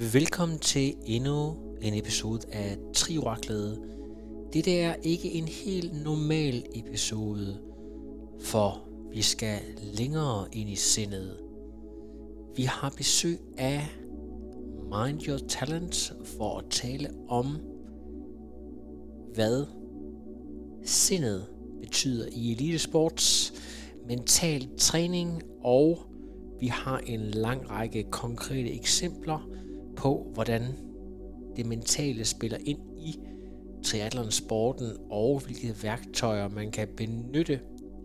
Velkommen til endnu en episode af Trioraklet. Det der er ikke en helt normal episode, for vi skal længere ind i sindet. Vi har besøg af Mind Your Talent for at tale om, hvad sindet betyder i elitesports, mental træning, og vi har en lang række konkrete eksempler på, hvordan det mentale spiller ind i triathlon-sporten, og hvilke værktøjer man kan benytte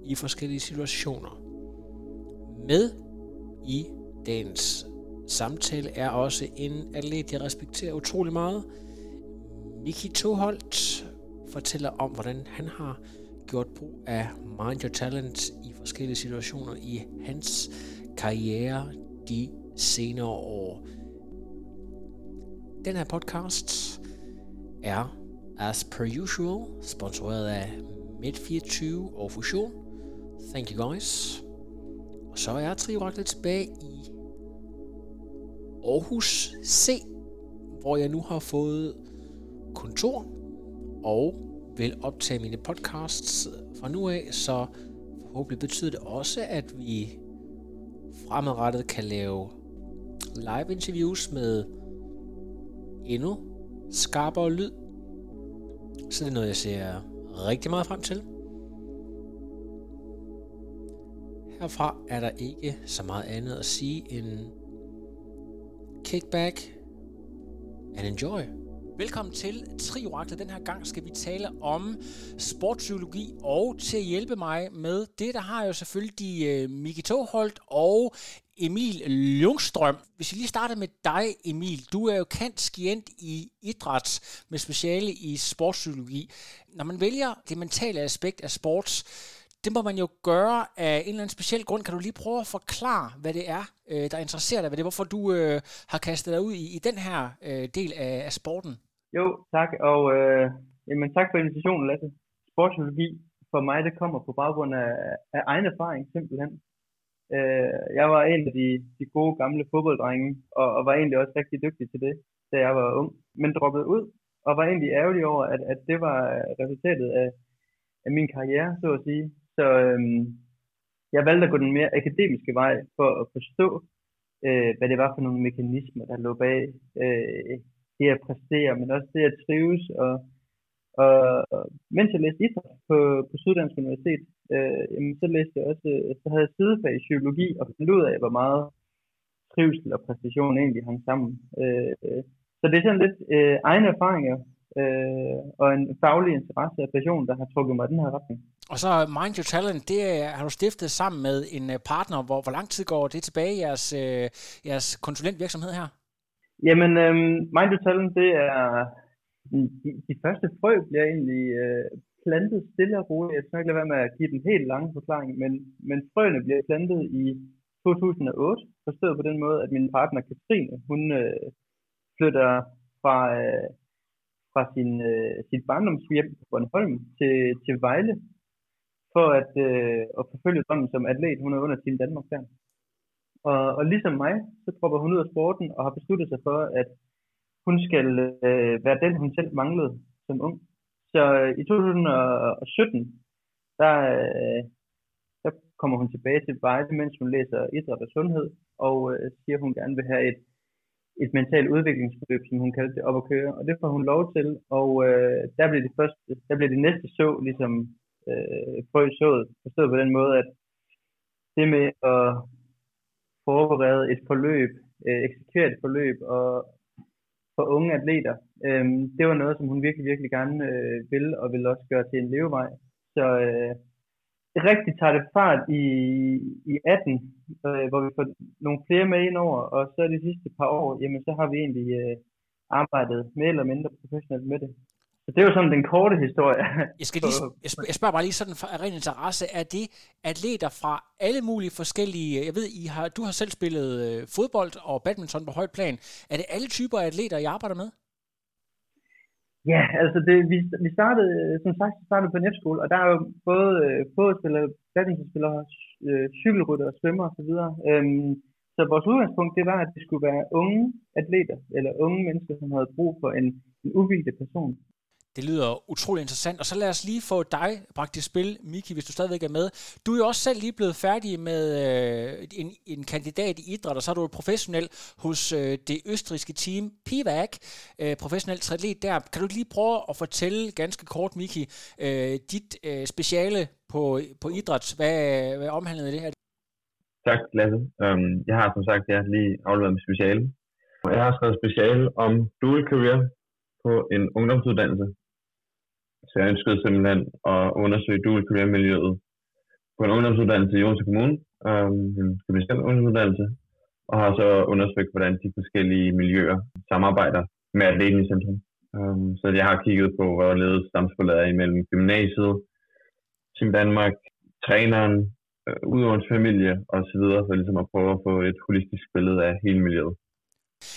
i forskellige situationer. Med i dagens samtale er også en atlet, jeg respekterer utrolig meget. Miki Toholt fortæller om, hvordan han har gjort brug af Mind Your Talent i forskellige situationer i hans karriere de senere år. Den her podcast er, as per usual, sponsoreret af Med24 og Fusion. Thank you guys. Og så er Trioraklet tilbage i Aarhus C, hvor jeg nu har fået kontor og vil optage mine podcasts fra nu af, så forhåbentlig betyder det også, at vi fremadrettet kan lave live interviews med endnu skarpere lyd. Så det er noget, jeg ser rigtig meget frem til. Herfra er der ikke så meget andet at sige end kickback and enjoy. Velkommen til Trioraklet. Den her gang skal vi tale om sportspsykologi, og til at hjælpe mig med det, der har jeg jo selvfølgelig øh, de uh, Miki Toholt og Emil Ljungstrøm. Hvis vi lige starter med dig, Emil. Du er jo kendt skient i idræt med speciale i sportspsykologi. Når man vælger det mentale aspekt af sports, det må man jo gøre af en eller anden speciel grund. Kan du lige prøve at forklare, hvad det er, øh, der interesserer dig? Hvad det er, hvorfor du øh, har kastet dig ud i, i den her øh, del af, af sporten? Jo, tak. Og øh, jamen, tak for invitationen, Lasse. Sportspsykologi for mig, det kommer på baggrund af, af egen erfaring, simpelthen. Øh, jeg var en af de, de gode gamle fodbolddrenge, og, og var egentlig også rigtig dygtig til det, da jeg var ung, men droppede ud, og var egentlig ærgerlig over, at, at det var resultatet af, af min karriere, så at sige. Så øhm, jeg valgte at gå den mere akademiske vej for at forstå, øh, hvad det var for nogle mekanismer, der lå bag øh, det at præstere, men også det at trives. Og, og, mens jeg læste idræt på, på Syddansk Universitet, øh, jamen, så læste jeg også, øh, så havde jeg sidefag i psykologi og fandt ud af, hvor meget trivsel og præstation egentlig hang sammen. Øh, så det er sådan lidt øh, egne erfaringer øh, og en faglig interesse og passion, der har trukket mig i den her retning. Og så Mind Your Talent, det har du stiftet sammen med en øh, partner. Hvor, hvor lang tid går det tilbage i jeres, øh, jeres konsulentvirksomhed her? Jamen, øhm, Mind Your Talent, det er... De, de første frø bliver egentlig øh, plantet stille og roligt. Jeg skal ikke lade være med at give den helt lange forklaring, men, men frøene bliver plantet i 2008, forstået på den måde, at min partner Katrine, hun øh, flytter fra, øh, fra sin, øh, sit barndomshjem på Bornholm til, til Vejle, for at, øh, at forfølge drømmen som atlet. Hun er under Team Danmark der. Og, og ligesom mig, så dropper hun ud af sporten og har besluttet sig for, at hun skal øh, være den, hun selv manglede som ung. Så øh, i 2017, der, øh, der kommer hun tilbage til Vejle, mens hun læser idræt og sundhed, og øh, siger, at hun gerne vil have et, et mentalt udviklingsforløb, som hun kaldte det, op at køre. Og det får hun lov til, og øh, der bliver det første, der bliver det næste så ligesom øh, frø sået, forstået på den måde, at det med at forberede et forløb, øh, eksekvere et forløb og for unge atleter, øh, det var noget, som hun virkelig, virkelig gerne øh, vil, og vil også gøre til en levevej. Så, øh, rigtig tager det fart i, i 18, øh, hvor vi får nogle flere med ind over, og så de sidste par år, jamen så har vi egentlig øh, arbejdet mere eller mindre professionelt med det. Så det er jo sådan den korte historie. Jeg, skal lige, jeg, spørger, jeg spørger bare lige sådan af ren interesse, er det atleter fra alle mulige forskellige, jeg ved, I har, du har selv spillet øh, fodbold og badminton på højt plan. Er det alle typer af atleter, I arbejder med? Ja, altså det, vi, vi startede, som sagt, startede på en F-skole, og der er jo både øh, fodboldspillere, badmintonspillere, øh, cykelrytter, svømmer osv. Øhm, så vores udgangspunkt, det var, at det skulle være unge atleter, eller unge mennesker, som havde brug for en, en uvildig person. Det lyder utrolig interessant. Og så lad os lige få dig bragt i spil, Miki, hvis du stadigvæk er med. Du er jo også selv lige blevet færdig med øh, en, en kandidat i idræt, og så er du professionel hos øh, det østriske team PIVAC, øh, professionel triatlet der. Kan du lige prøve at fortælle ganske kort, Miki, øh, dit øh, speciale på, på idræt, hvad, hvad omhandlede det her? Tak, Lasse. Um, jeg har som sagt jeg har lige afleveret mit speciale. Jeg har skrevet speciale om dual career på en ungdomsuddannelse så jeg ønskede simpelthen at undersøge dual career-miljøet på en ungdomsuddannelse i Odense Kommune, øhm, en gymnasial ungdomsuddannelse, og har så undersøgt, hvordan de forskellige miljøer samarbejder med atleten i centrum. Øhm, så jeg har kigget på, hvorledes samspillet er imellem gymnasiet, Team Danmark, træneren, øh, udøverens familie osv., for ligesom at prøve at få et holistisk billede af hele miljøet.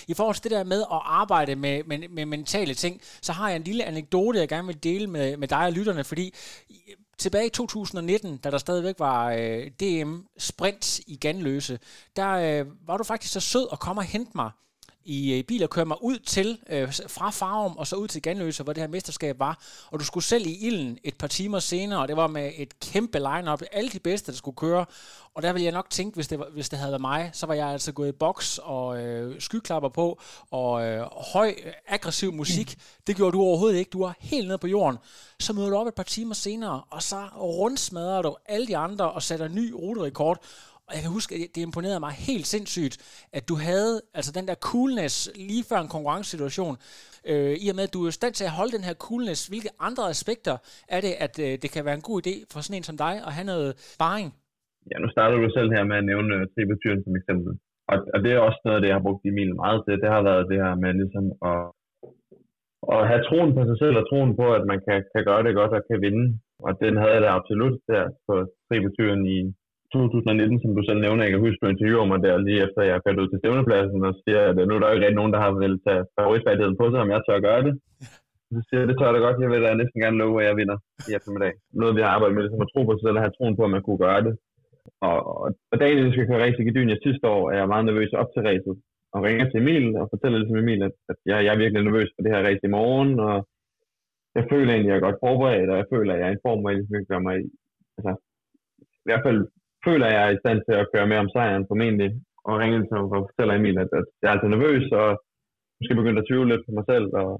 I forhold til det der med at arbejde med, med, med mentale ting, så har jeg en lille anekdote, jeg gerne vil dele med, med dig og lytterne, fordi tilbage i 2019, da der stadigvæk var øh, DM Sprint i Ganløse, der øh, var du faktisk så sød at komme og hente mig. Øh, i bil og køre mig ud til, øh, fra Farum og så ud til Ganløse, hvor det her mesterskab var. Og du skulle selv i ilden et par timer senere, og det var med et kæmpe line-up. Alle de bedste, der skulle køre. Og der ville jeg nok tænke, hvis det, var, hvis det havde været mig, så var jeg altså gået i boks og øh, skyklapper på, og øh, høj, aggressiv musik. Det gjorde du overhovedet ikke. Du var helt nede på jorden. Så møder du op et par timer senere, og så rundsmadrer du alle de andre og sætter ny ruterekord. Og jeg kan huske, at det imponerede mig helt sindssygt, at du havde altså den der coolness lige før en konkurrencesituation. Øh, I og med, at du er i stand til at holde den her coolness, hvilke andre aspekter er det, at øh, det kan være en god idé for sådan en som dig at have noget sparring? Ja, nu starter du selv her med at nævne øh, tribetyren som eksempel. Og, og det er også noget det, jeg har brugt Emil meget til. Det har været det her med ligesom at, at have troen på sig selv og troen på, at man kan, kan gøre det godt og kan vinde. Og den havde jeg da absolut der på tribetyren i 2019, som du selv nævner, jeg kan huske, du interviewer mig der lige efter, jeg er ud til stævnepladsen og siger, at nu er der jo ikke rigtig nogen, der har vel tage favoritfærdigheden på sig, om jeg tør gøre det. Så siger jeg, det tør jeg da godt, jeg vil da næsten gerne love, at jeg vinder i eftermiddag. Noget, vi har arbejdet med, som ligesom at tro på sig selv og have troen på, at man kunne gøre det. Og, og, og dagen, vi skal køre race i Gdynia sidste år, er jeg meget nervøs op til racet. Og ringer til Emil og fortæller ligesom Emil, at, at jeg, jeg er virkelig nervøs for det her race i morgen, og jeg føler egentlig, at jeg er godt forberedt, og jeg føler, at jeg er i form, hvor jeg ligesom kan gøre mig altså, i hvert fald føler, jeg er i stand til at køre med om sejren formentlig. Og ringe til ham og fortæller Emil, at, at jeg er altså nervøs, og måske begyndt at tvivle lidt på mig selv. Og,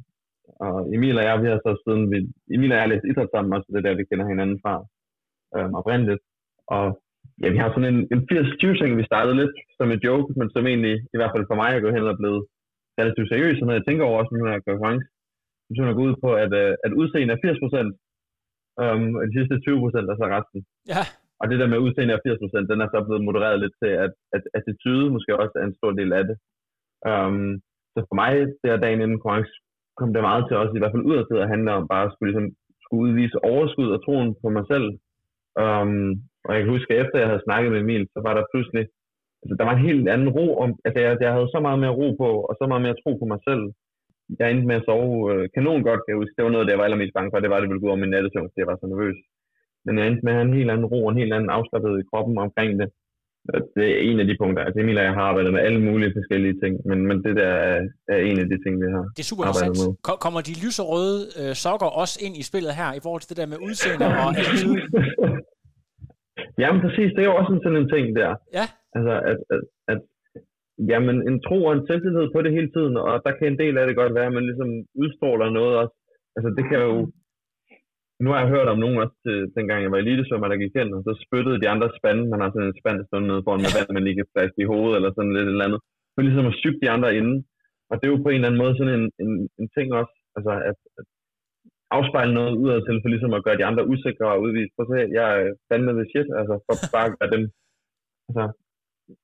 og Emil og jeg, vi har så siden vi, Emil og jeg har læst idræt sammen, også det der, vi kender hinanden fra øhm, oprindeligt. Og ja, vi har sådan en, en 80-20 ting, vi startede lidt som en joke, men som egentlig, i hvert fald for mig, er gået hen og blevet relativt seriøst, noget jeg tænker over også, når jeg gør konkurrence. Det er gå ud på, at, øh, at udseende er 80 procent, øhm, og de sidste 20 procent er så resten. Ja. Og det der med udseende af 80%, den er så blevet modereret lidt til, at, at attitude måske også er en stor del af det. Um, så for mig, der dagen inden konkurrence, kom det meget til også, i hvert fald ud til at handle om bare at skulle, ligesom, skulle udvise overskud og troen på mig selv. Um, og jeg kan huske, at efter jeg havde snakket med Emil, så var der pludselig, altså der var en helt anden ro om, altså jeg, jeg havde så meget mere ro på, og så meget mere tro på mig selv. Jeg endte med at sove øh, kanon godt, kan jeg huske. Det var noget, det jeg var allermest bange for, det var, det ville gå over min nattesøvn, fordi jeg var så nervøs. Men jeg endte med at have en helt anden ro og en helt anden afslappet i kroppen omkring det. Det er en af de punkter. Altså Emil og jeg har arbejdet med alle mulige forskellige ting, men, men det der er, er en af de ting, vi har Det er super interessant. Med. Kommer de lyserøde øh, sokker også ind i spillet her, i forhold til det der med udseende og attitude? jamen præcis, det er jo også sådan en ting der. Ja. Altså, at, at, at jamen, en tro og en selvtillid på det hele tiden, og der kan en del af det godt være, at man ligesom udstråler noget også. Altså det kan jo nu har jeg hørt om nogen også, til, dengang jeg var elitesvømmer, der gik hen, og så spyttede de andre spande. Man har sådan en spand stående nede foran med vand, man lige kan plads i hovedet, eller sådan lidt eller andet. For ligesom at syge de andre inde. Og det er jo på en eller anden måde sådan en, en, en ting også, altså at, at afspejle noget ud af til, for ligesom at gøre de andre usikre og udvise. Prøv at se, jeg er fandme the shit, altså for bare at gøre dem altså,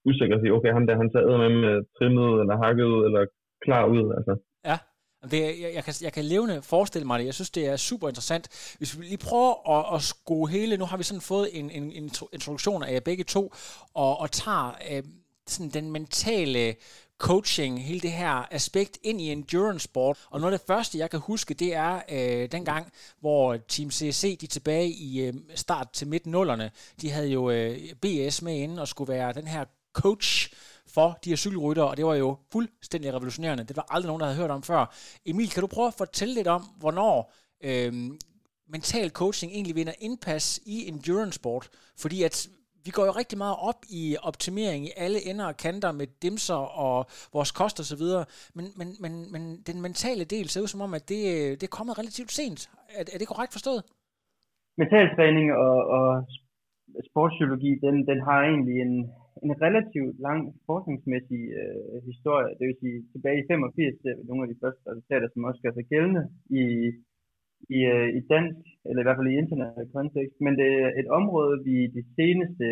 usikre og sige, okay, ham der, han ser med med trimmet, eller hakket ud, eller klar ud, altså. Ja, det, jeg, jeg, kan, jeg kan levende forestille mig det. Jeg synes, det er super interessant. Hvis vi lige prøver at, at skue hele... Nu har vi sådan fået en, en, en introduktion af jer begge to, og, og tager øh, sådan den mentale coaching, hele det her aspekt ind i endurance sport. Og noget af det første, jeg kan huske, det er øh, dengang, hvor Team CSC, de tilbage i øh, start til midt nullerne, de havde jo øh, BS med inden og skulle være den her coach for de her cykelryttere, og det var jo fuldstændig revolutionerende. Det var aldrig nogen, der havde hørt om før. Emil, kan du prøve at fortælle lidt om, hvornår øh, mental coaching egentlig vinder indpas i endurance sport? Fordi at vi går jo rigtig meget op i optimering i alle ender og kanter med dimser og vores kost og så videre, men, men, men, men den mentale del ser ud som om, at det, det er kommet relativt sent. Er, er det korrekt forstået? Mental træning og, og sportspsykologi, den, den har egentlig en, en relativt lang forskningsmæssig øh, historie. Det vil sige, tilbage i 85 ser vi nogle af de første resultater, som også gør sig gældende i, i, øh, i dansk, eller i hvert fald i international kontekst, men det er et område, vi de seneste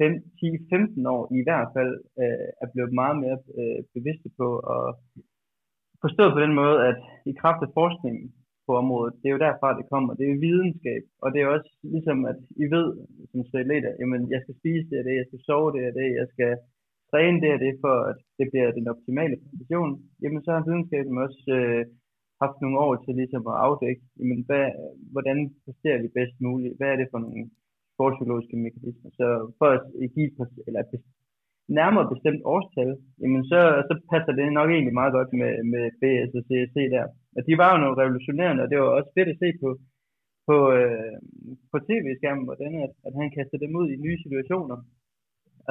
10-15 år i hvert fald øh, er blevet meget mere øh, bevidste på, og forstået på den måde, at i kraft af forskningen på området, det er jo derfra, det kommer, det er videnskab, og det er også ligesom, at I ved, som atleter, jamen jeg skal spise det og det, jeg skal sove det og det, jeg skal træne det og det, for at det bliver den optimale position, jamen så har videnskaben også øh, haft nogle år til ligesom at afdække, jamen, hvad, hvordan præsterer vi bedst muligt? Hvad er det for nogle sportspsykologiske mekanismer? Så for at give eller et nærmere bestemt årstal, jamen så, så passer det nok egentlig meget godt med, med BS og CSC der. Og de var jo noget revolutionerende, og det var også fedt at se på, på, øh, på tv-skærmen, hvordan at, at han kastede dem ud i nye situationer.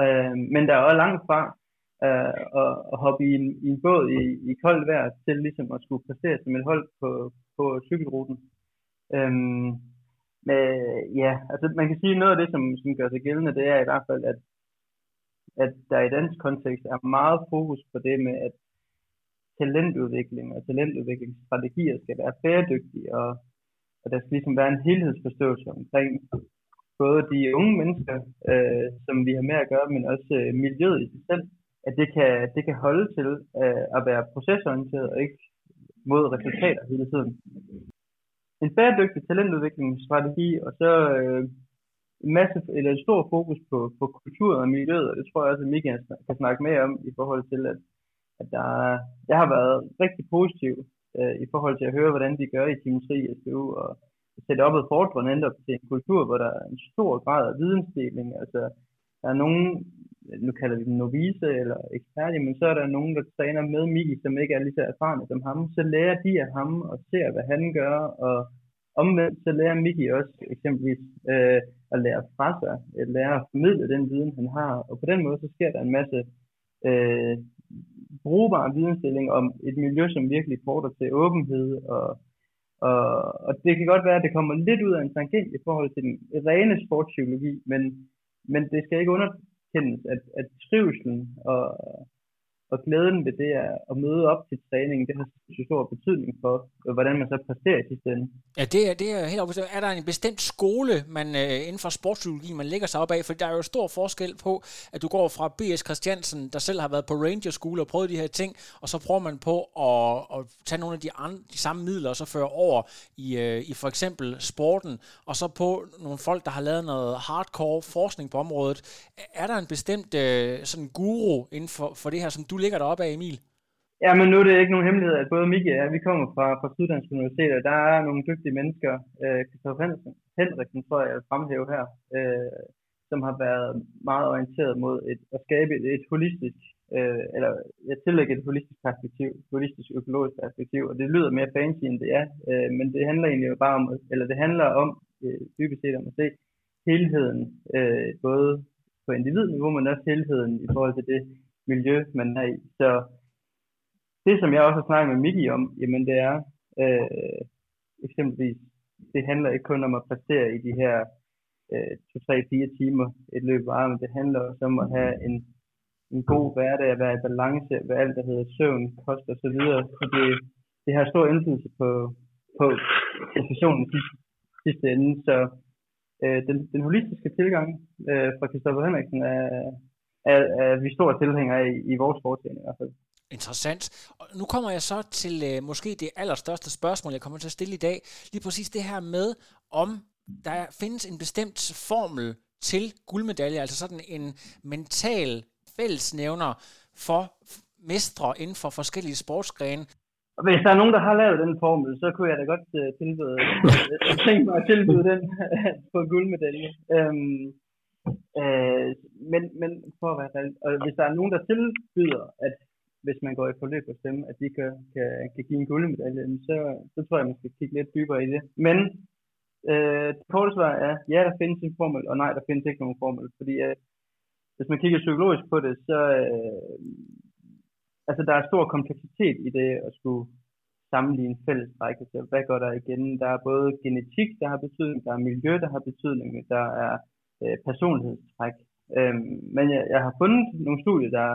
Øh, men der er også langt fra, øh, og, at hoppe i en, i en båd i, i koldt vejr til ligesom at skulle præstere som et hold på, på cykelruten. Øh, men ja, altså man kan sige noget af det, som, som gør sig gældende, det er i hvert fald, at, at der i dansk kontekst er meget fokus på det med, at talentudvikling og talentudviklingsstrategier skal være bæredygtige, og, og der skal ligesom være en helhedsforståelse omkring både de unge mennesker, øh, som vi har med at gøre, men også øh, miljøet i sig selv at det kan, det kan holde til øh, at være procesorienteret og ikke mod resultater hele tiden. En bæredygtig talentudviklingsstrategi, og så øh, en masse, eller et stort fokus på, på kultur og miljøet, og det tror jeg også, at Michael kan snakke mere om i forhold til, at, at der, jeg har været rigtig positiv øh, i forhold til at høre, hvordan de gør i Team 3 i SBU, og sætte op et fordrende endda til en kultur, hvor der er en stor grad af vidensdeling, altså der er nogen, nu kalder vi dem novice eller eksperter, men så er der nogen, der træner med Miki, som ikke er lige så erfarne som ham. Så lærer de af ham og ser, hvad han gør, og omvendt så lærer Miki også eksempelvis øh, at lære fra sig, at lære at formidle den viden, han har. Og på den måde, så sker der en masse øh, brugbar videnstilling om et miljø, som virkelig porter til åbenhed og og, og det kan godt være, at det kommer lidt ud af en tangent i forhold til den rene sportspsykologi, men, men det skal ikke underkendes, at, at trivselen og, og glæden ved det er at møde op til træningen, det har så stor betydning for, øh, hvordan man så præsterer i sidste ende. Ja, det er, det er helt op. Er der en bestemt skole, man øh, inden for sportspsykologi, man lægger sig op af? For der er jo stor forskel på, at du går fra B.S. Christiansen, der selv har været på Ranger School og prøvet de her ting, og så prøver man på at, at tage nogle af de, andre, de samme midler og så føre over i, øh, i for eksempel sporten, og så på nogle folk, der har lavet noget hardcore forskning på området. Er der en bestemt sådan guru inden for, for det her, som du du ligger deroppe af, Emil? Ja, men nu er det ikke nogen hemmelighed, at både Miki og vi kommer fra, fra Syddansk Universitet, og der er nogle dygtige mennesker, øh, Christoph Henriksen, Henriksen tror jeg, jeg fremhæve her, øh, som har været meget orienteret mod et, at skabe et, et holistisk, øh, eller jeg tillægger et holistisk perspektiv, holistisk økologisk perspektiv, og det lyder mere fancy end det er, øh, men det handler egentlig bare om, eller det handler om, øh, dybest set om at se helheden, øh, både på individniveau, men også helheden i forhold til det miljø, man er i. Så det, som jeg også har snakket med Miki om, jamen det er øh, eksempelvis, det handler ikke kun om at præstere i de her øh, 2-3-4 timer et løb varme, men det handler også om at have en, en god hverdag, at være i balance med alt, der hedder søvn, kost og så videre. Så det, det har stor indflydelse på, på præstationen i sidste, sidste ende. Så øh, den, den holistiske tilgang øh, fra Kristoffer Henriksen er, er, er vi store tilhængere af i, i vores foretagende i hvert fald. Interessant. Og nu kommer jeg så til øh, måske det allerstørste spørgsmål, jeg kommer til at stille i dag. Lige præcis det her med, om der findes en bestemt formel til guldmedalje, altså sådan en mental fællesnævner for mestre inden for forskellige sportsgrene. Hvis der er nogen, der har lavet den formel, så kunne jeg da godt uh, tilbyde, tænke mig at tilbyde den på guldmedalje. Øhm, øh, men, men for at være og hvis der er nogen, der tilbyder, at hvis man går i forløb hos dem, at de kan, kan, kan give en guldmedalje, så, så tror jeg, man skal kigge lidt dybere i det. Men øh, det korte svar er, ja, der findes en formel, og nej, der findes ikke nogen formel. Fordi øh, hvis man kigger psykologisk på det, så øh, altså, der er stor kompleksitet i det at skulle sammenligne fælles træk. Altså, hvad går der igen? Der er både genetik, der har betydning, der er miljø, der har betydning, der er øh, personlighedstræk. Øh, men jeg, jeg har fundet nogle studier, der,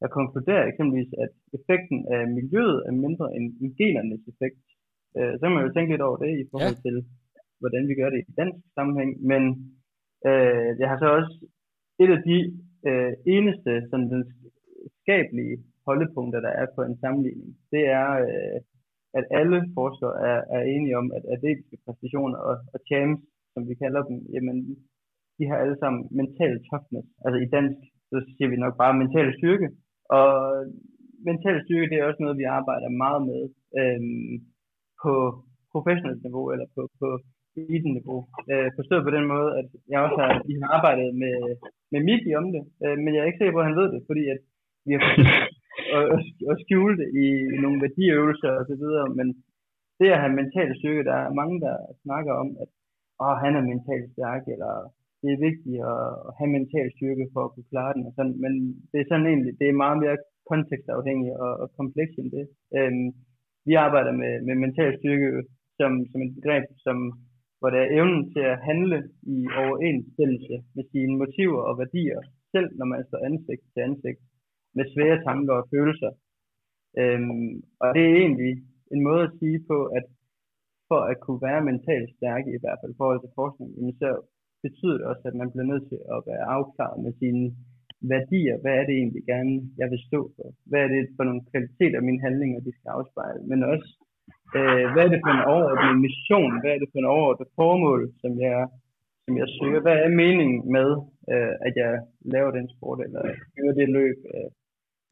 der konkluderer eksempelvis, at effekten af miljøet er mindre end, end genernes effekt. Øh, så kan man jo tænke lidt over det i forhold ja. til, hvordan vi gør det i dansk sammenhæng. Men øh, jeg har så også et af de øh, eneste sådan, videnskabelige holdepunkter, der er på en sammenligning, det er, øh, at alle forskere er, er enige om, at atletiske præstationer og, og champs, som vi kalder dem, jamen, de har alle sammen mental toughness. Altså i dansk, så siger vi nok bare mental styrke. Og mental styrke, det er også noget, vi arbejder meget med øhm, på professionelt niveau, eller på, på elite-niveau. Øh, forstået på den måde, at jeg også har, vi har arbejdet med, med Miki om det, øh, men jeg er ikke sikker på, at han ved det, fordi at vi har og, og skjule det i, nogle værdiøvelser og så videre, men det at have mental styrke, der er mange, der snakker om, at åh, han er mentalt stærk, eller det er vigtigt at, at have mental styrke for at kunne klare den, og sådan, men det er sådan egentlig, det er meget mere kontekstafhængigt og, og komplekst end det. Øhm, vi arbejder med, med mental styrke som, som et begreb, som, hvor der er evnen til at handle i overensstemmelse med sine motiver og værdier, selv når man står ansigt til ansigt med svære tanker og følelser. Øhm, og det er egentlig en måde at sige på, at for at kunne være mentalt stærk, i hvert fald i forhold til forskning, så betyder det også, at man bliver nødt til at være afklaret med sine værdier. Hvad er det egentlig gerne, jeg vil stå for? Hvad er det for nogle kvaliteter mine handlinger, de skal afspejle? Men også, øh, hvad er det for en overordnet mission? Hvad er det for en overordnet formål, som jeg, som jeg søger? Hvad er meningen med, øh, at jeg laver den sport, eller gør det løb? Øh,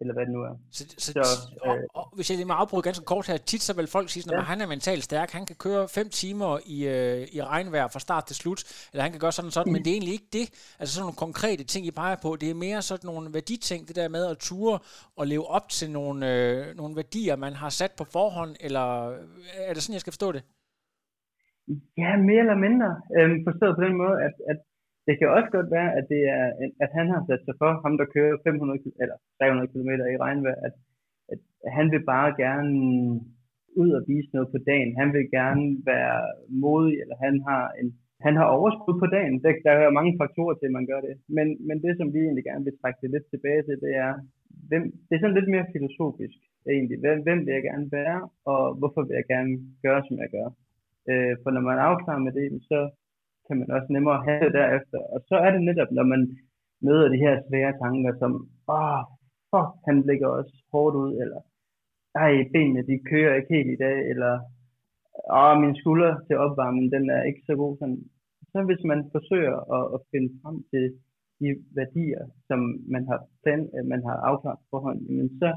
eller hvad det nu er. Så, så, så, og, øh, og, hvis jeg lige må afbryde ganske kort her, tit så vil folk sige, at ja. han er mentalt stærk, han kan køre fem timer i, øh, i regnvejr fra start til slut, eller han kan gøre sådan og sådan, mm. men det er egentlig ikke det. Altså sådan nogle konkrete ting, I peger på, det er mere sådan nogle værditing, det der med at ture og leve op til nogle, øh, nogle værdier, man har sat på forhånd, eller er det sådan, jeg skal forstå det? Ja, mere eller mindre. Øhm, forstået på den måde, at, at det kan også godt være, at, det er, at han har sat sig for, ham der kører 500 eller 300 km i regnvejr, at, at han vil bare gerne ud og vise noget på dagen. Han vil gerne være modig, eller han har en han har overskud på dagen. Der, der er mange faktorer til, at man gør det. Men, men det, som vi egentlig gerne vil trække det lidt tilbage til, det er, hvem, det er sådan lidt mere filosofisk egentlig. Hvem, hvem vil jeg gerne være, og hvorfor vil jeg gerne gøre, som jeg gør? Øh, for når man er afklaret med det, så kan man også nemmere have det derefter. Og så er det netop, når man møder de her svære tanker, som, åh, oh, fuck, han ligger også hårdt ud, eller, ej, benene, de kører ikke helt i dag, eller, åh, min skulder til opvarmning, den er ikke så god. Sådan. Så hvis man forsøger at, at finde frem til de værdier, som man har, plan, øh, man har afklaret forhånd, jamen så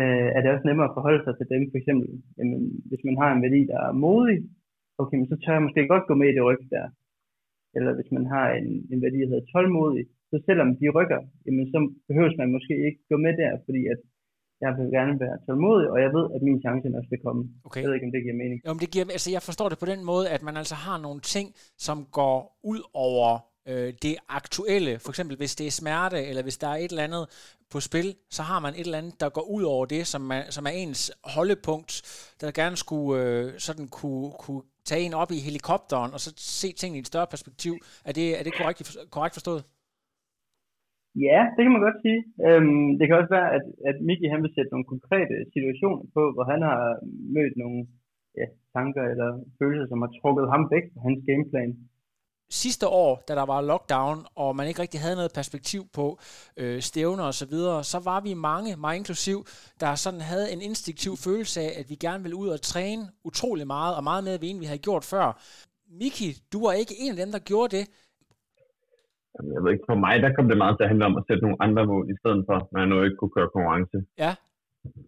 øh, er det også nemmere at forholde sig til dem. For eksempel, jamen, hvis man har en værdi, der er modig, okay, men så tør jeg måske godt gå med i det ryg der. Eller hvis man har en, en værdi, der hedder tålmodig, så selvom de rykker, jamen så behøver man måske ikke gå med der, fordi at jeg vil gerne være tålmodig, og jeg ved, at min chance også vil komme. Okay. Jeg ved ikke, om det giver mening. Jo, men det giver, altså jeg forstår det på den måde, at man altså har nogle ting, som går ud over øh, det aktuelle. For eksempel, hvis det er smerte, eller hvis der er et eller andet på spil, så har man et eller andet, der går ud over det, som, man, som er ens holdepunkt, der gerne skulle øh, sådan kunne, kunne tage en op i helikopteren, og så se tingene i et større perspektiv. Er det, er det korrekt, korrekt forstået? Ja, det kan man godt sige. Øhm, det kan også være, at, at Miki han vil sætte nogle konkrete situationer på, hvor han har mødt nogle ja, tanker eller følelser, som har trukket ham væk fra hans gameplan sidste år, da der var lockdown, og man ikke rigtig havde noget perspektiv på øh, stævner og så videre, så var vi mange, mig inklusiv, der sådan havde en instinktiv følelse af, at vi gerne ville ud og træne utrolig meget, og meget mere end vi havde gjort før. Miki, du var ikke en af dem, der gjorde det. Jeg ved ikke, for mig der kom det meget til at handle om at sætte nogle andre mål, i stedet for, når jeg nu ikke kunne køre konkurrence. Ja.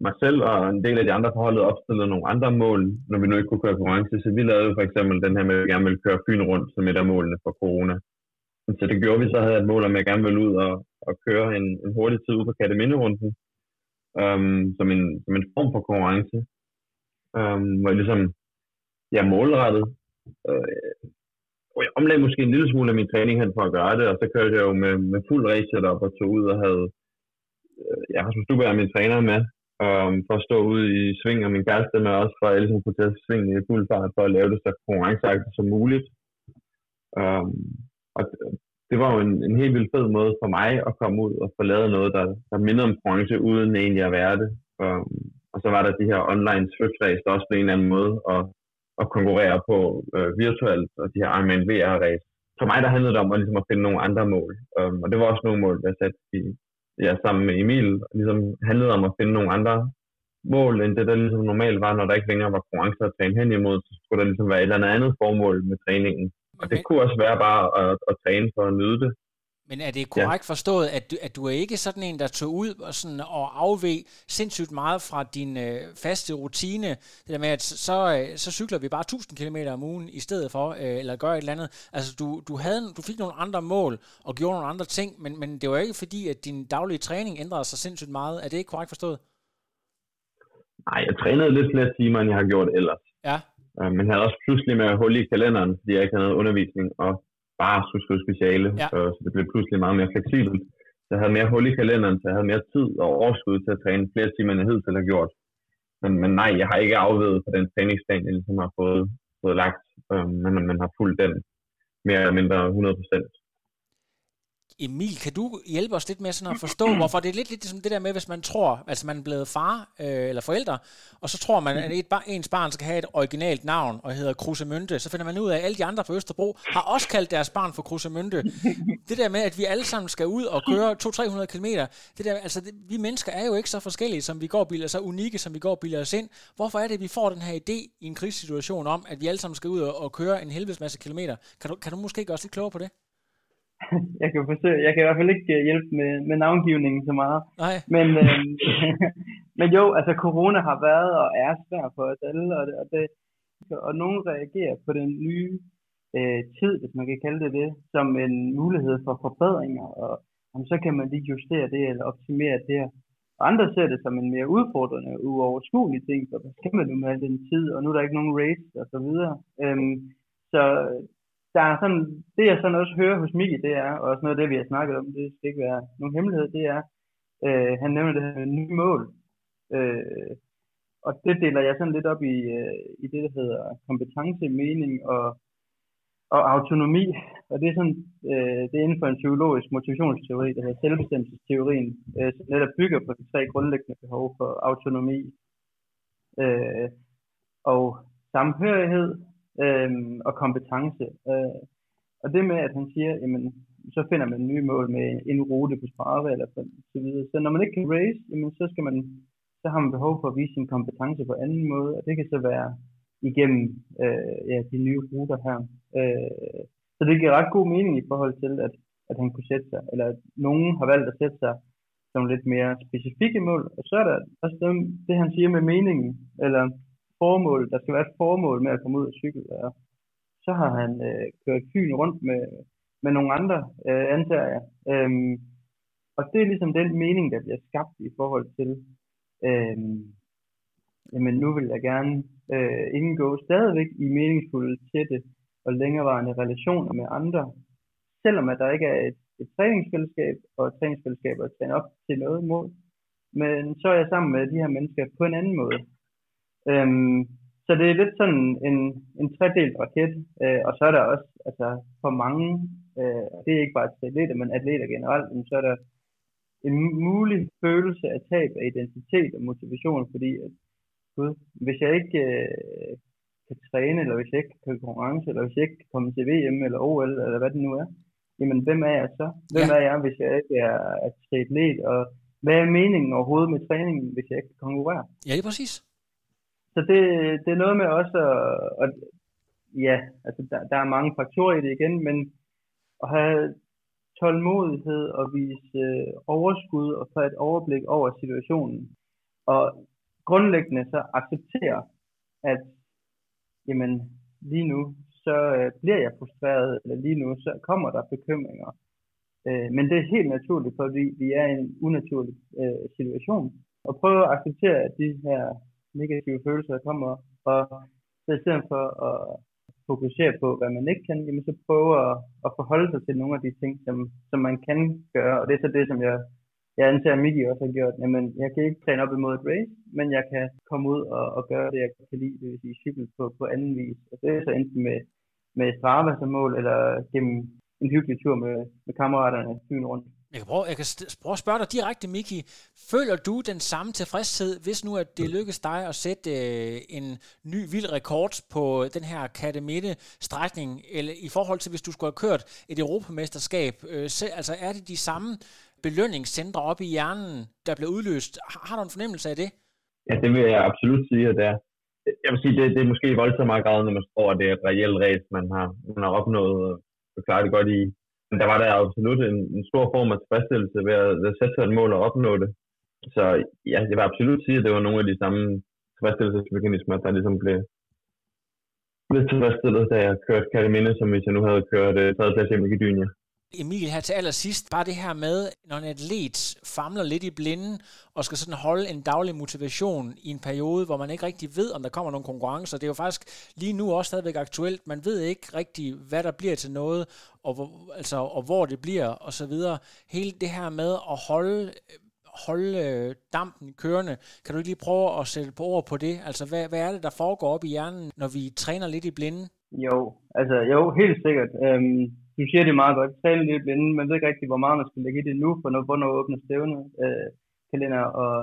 Mig selv og en del af de andre forholdet opstillede nogle andre mål, når vi nu ikke kunne køre konkurrence. Så vi lavede for eksempel den her med, at vi gerne ville køre Fyn rundt, som et af målene for corona. Så det gjorde vi, så havde jeg et mål om, at jeg gerne ville ud og, og køre en, en hurtig tid ud på Katteminde-runden, um, øhm, som, en, som en form for konkurrence. Um, hvor jeg ligesom, jeg ja, målrettet øh, og jeg omlagde måske en lille smule af min træning hen for at gøre det, og så kørte jeg jo med, med fuld race op og tog ud og havde øh, jeg har som er min træner med, um, for at stå ude i sving, og min kæreste med også, for at jeg kunne tage sving i fuld fart, for at lave det så konkurrenceagtigt som muligt. Um, og det var jo en, en helt vildt fed måde for mig at komme ud og få lavet noget, der, der minder om konkurrence, uden egentlig at være det. Um, og så var der de her online svøbsræs, race, der også på en eller anden måde at at konkurrere på øh, virtuelt, og de her Ironman VR-ræs. For mig der handlede det om at, ligesom at finde nogle andre mål, um, og det var også nogle mål, jeg satte i, ja, sammen med Emil, ligesom handlede om at finde nogle andre mål, end det der ligesom normalt var, når der ikke længere var konkurrencer at træne hen imod, så skulle der ligesom være et eller andet formål med træningen. Og det kunne også være bare at, at træne for at nyde det. Men er det korrekt ja. forstået, at du, at du er ikke sådan en, der tog ud og, sådan, og afveg sindssygt meget fra din øh, faste rutine? Det der med, at så, øh, så cykler vi bare 1000 km om ugen i stedet for, øh, eller gør et eller andet. Altså, du, du, havde, du fik nogle andre mål og gjorde nogle andre ting, men, men det var ikke fordi, at din daglige træning ændrede sig sindssygt meget. Er det ikke korrekt forstået? Nej, jeg trænede lidt flere timer, end jeg har gjort ellers. Ja. Øh, men havde også pludselig med hul i kalenderen, fordi jeg ikke havde noget undervisning, og bare speciale, ja. så, så det blev pludselig meget mere fleksibelt. Så jeg havde mere hul i kalenderen, så jeg havde mere tid og overskud til at træne flere timer, end jeg hidtil har gjort. Men, men nej, jeg har ikke afvedet på den træningsplan, jeg ligesom har fået, fået lagt, øh, men man har fulgt den mere eller mindre 100 procent. Emil, kan du hjælpe os lidt med sådan at forstå, hvorfor det er lidt, lidt ligesom det der med, hvis man tror, altså man er blevet far øh, eller forældre, og så tror man, at et, ens barn skal have et originalt navn og hedder Krusemønte, så finder man ud af, at alle de andre på Østerbro har også kaldt deres barn for Krusemønte. Det der med, at vi alle sammen skal ud og køre 200-300 km, det der, altså det, vi mennesker er jo ikke så forskellige, som vi går biler, så unikke, som vi går biler os ind. Hvorfor er det, at vi får den her idé i en krisesituation om, at vi alle sammen skal ud og, og køre en helvedes masse kilometer? Kan du, kan du måske gøre os lidt klogere på det? jeg kan forsøge, jeg kan i hvert fald ikke øh, hjælpe med, med navngivningen så meget. Nej. Men, øh, men jo, altså corona har været og er svær for os alle, og, det, og, det, og nogen reagerer på den nye øh, tid, hvis man kan kalde det det, som en mulighed for forbedringer, og om så kan man lige justere det eller optimere det. Og andre ser det som en mere udfordrende, uoverskuelig ting, for hvad skal man nu med al den tid, og nu er der ikke nogen race og så videre. Øhm, så der er sådan, det jeg sådan også hører hos Miki, det er, og også noget af det, vi har snakket om, det skal ikke være nogen hemmelighed, det er, øh, han nævner det her med nye mål. Øh, og det deler jeg sådan lidt op i, øh, i det, der hedder kompetence, mening og, og autonomi. Og det er sådan, øh, det er inden for en psykologisk motivationsteori, der hedder selvbestemmelsesteorien, øh, som netop bygger på de tre grundlæggende behov for autonomi øh, og samhørighed, øh, og kompetence. Øh, og det med, at han siger, jamen, så finder man nye mål med en rute på Strava eller så videre. Så når man ikke kan race, jamen, så skal man så har man behov for at vise sin kompetence på anden måde, og det kan så være igennem øh, ja, de nye ruter her. Øh, så det giver ret god mening i forhold til, at, at han kunne sætte sig, eller at nogen har valgt at sætte sig som lidt mere specifikke mål, og så er der også dem, det, han siger med meningen, eller formål, der skal være et formål med at komme ud og cykle. Og så har han øh, kørt Fyn rundt med, med nogle andre, øh, antager jeg. Øhm, og det er ligesom den mening, der bliver skabt i forhold til, øhm, jamen nu vil jeg gerne øh, indgå stadigvæk i meningsfulde, tætte og længerevarende relationer med andre, selvom at der ikke er et, et træningsfællesskab og et træningsfællesskab at træne op til noget mål. Men så er jeg sammen med de her mennesker på en anden måde. Øhm, så det er lidt sådan en, en tredelt raket, øh, og så er der også, altså for mange, øh, det er ikke bare atleter, men atleter generelt, men så er der en mulig følelse af tab af identitet og motivation, fordi at, gud, hvis jeg ikke, øh, kan træne, eller hvis jeg ikke kan konkurrence, eller hvis jeg ikke kan komme til VM eller OL, eller hvad det nu er, jamen hvem er jeg så? Hvem ja. er jeg, hvis jeg ikke er, triatlet? Og hvad er meningen overhovedet med træningen, hvis jeg ikke kan konkurrere? Ja, det er præcis. Så det, det er noget med også at, at ja, altså der, der er mange faktorer i det igen, men at have tålmodighed og vise øh, overskud og få et overblik over situationen. Og grundlæggende så acceptere, at jamen, lige nu så øh, bliver jeg frustreret, eller lige nu så kommer der bekymringer. Øh, men det er helt naturligt, fordi vi er i en unaturlig øh, situation. Og prøve at acceptere, at de her negative følelser kommer, og så i stedet for at fokusere på, hvad man ikke kan, jamen så prøve at, at forholde sig til nogle af de ting, som, som man kan gøre. Og det er så det, som jeg, jeg anser, at Miki også har gjort. Jamen, jeg kan ikke træne op imod et race, men jeg kan komme ud og, og gøre det, jeg kan lide, det vil sige cykel på, på anden vis. Og det er så enten med, med Strava som mål, eller gennem en hyggelig tur med, med kammeraterne byen rundt. Jeg kan, prøve, jeg kan prøve at spørge dig direkte, Miki. Føler du den samme tilfredshed, hvis nu at det lykkes dig at sætte øh, en ny vild rekord på den her Katemitte strækning, eller i forhold til hvis du skulle have kørt et europamesterskab, øh, se, altså er det de samme belønningscentre oppe i hjernen, der bliver udløst? Har, har du en fornemmelse af det? Ja, det vil jeg absolut sige, at det er. Jeg vil sige, det, det er måske i voldsomt meget grad, når man står, at det er et reelt race, man har, man har opnået og klaret det godt i, der var der absolut en, en stor form af tilfredsstillelse ved at, ved at sætte sig et mål og opnå det. Så ja, jeg vil absolut sige, at det var nogle af de samme tilfredsstillelsesmekanismer, der ligesom blev, blev tilfredsstillet, da jeg kørte Katamine, som hvis jeg nu havde kørt uh, tredje plads i Makedonien. Emil, her til allersidst, bare det her med, når en atlet famler lidt i blinden og skal sådan holde en daglig motivation i en periode, hvor man ikke rigtig ved, om der kommer nogle konkurrencer. Det er jo faktisk lige nu også stadigvæk aktuelt. Man ved ikke rigtig, hvad der bliver til noget, og hvor, altså, og hvor det bliver, og så videre. Hele det her med at holde holde øh, dampen kørende. Kan du ikke lige prøve at sætte på ord på det? Altså, hvad, hvad er det, der foregår op i hjernen, når vi træner lidt i blinden? Jo, altså jo, helt sikkert. Øhm, du siger det meget godt, tale lidt blinde, man ved ikke rigtig, hvor meget man skal lægge i det nu, for når, hvornår åbner stævne øh, kalender, og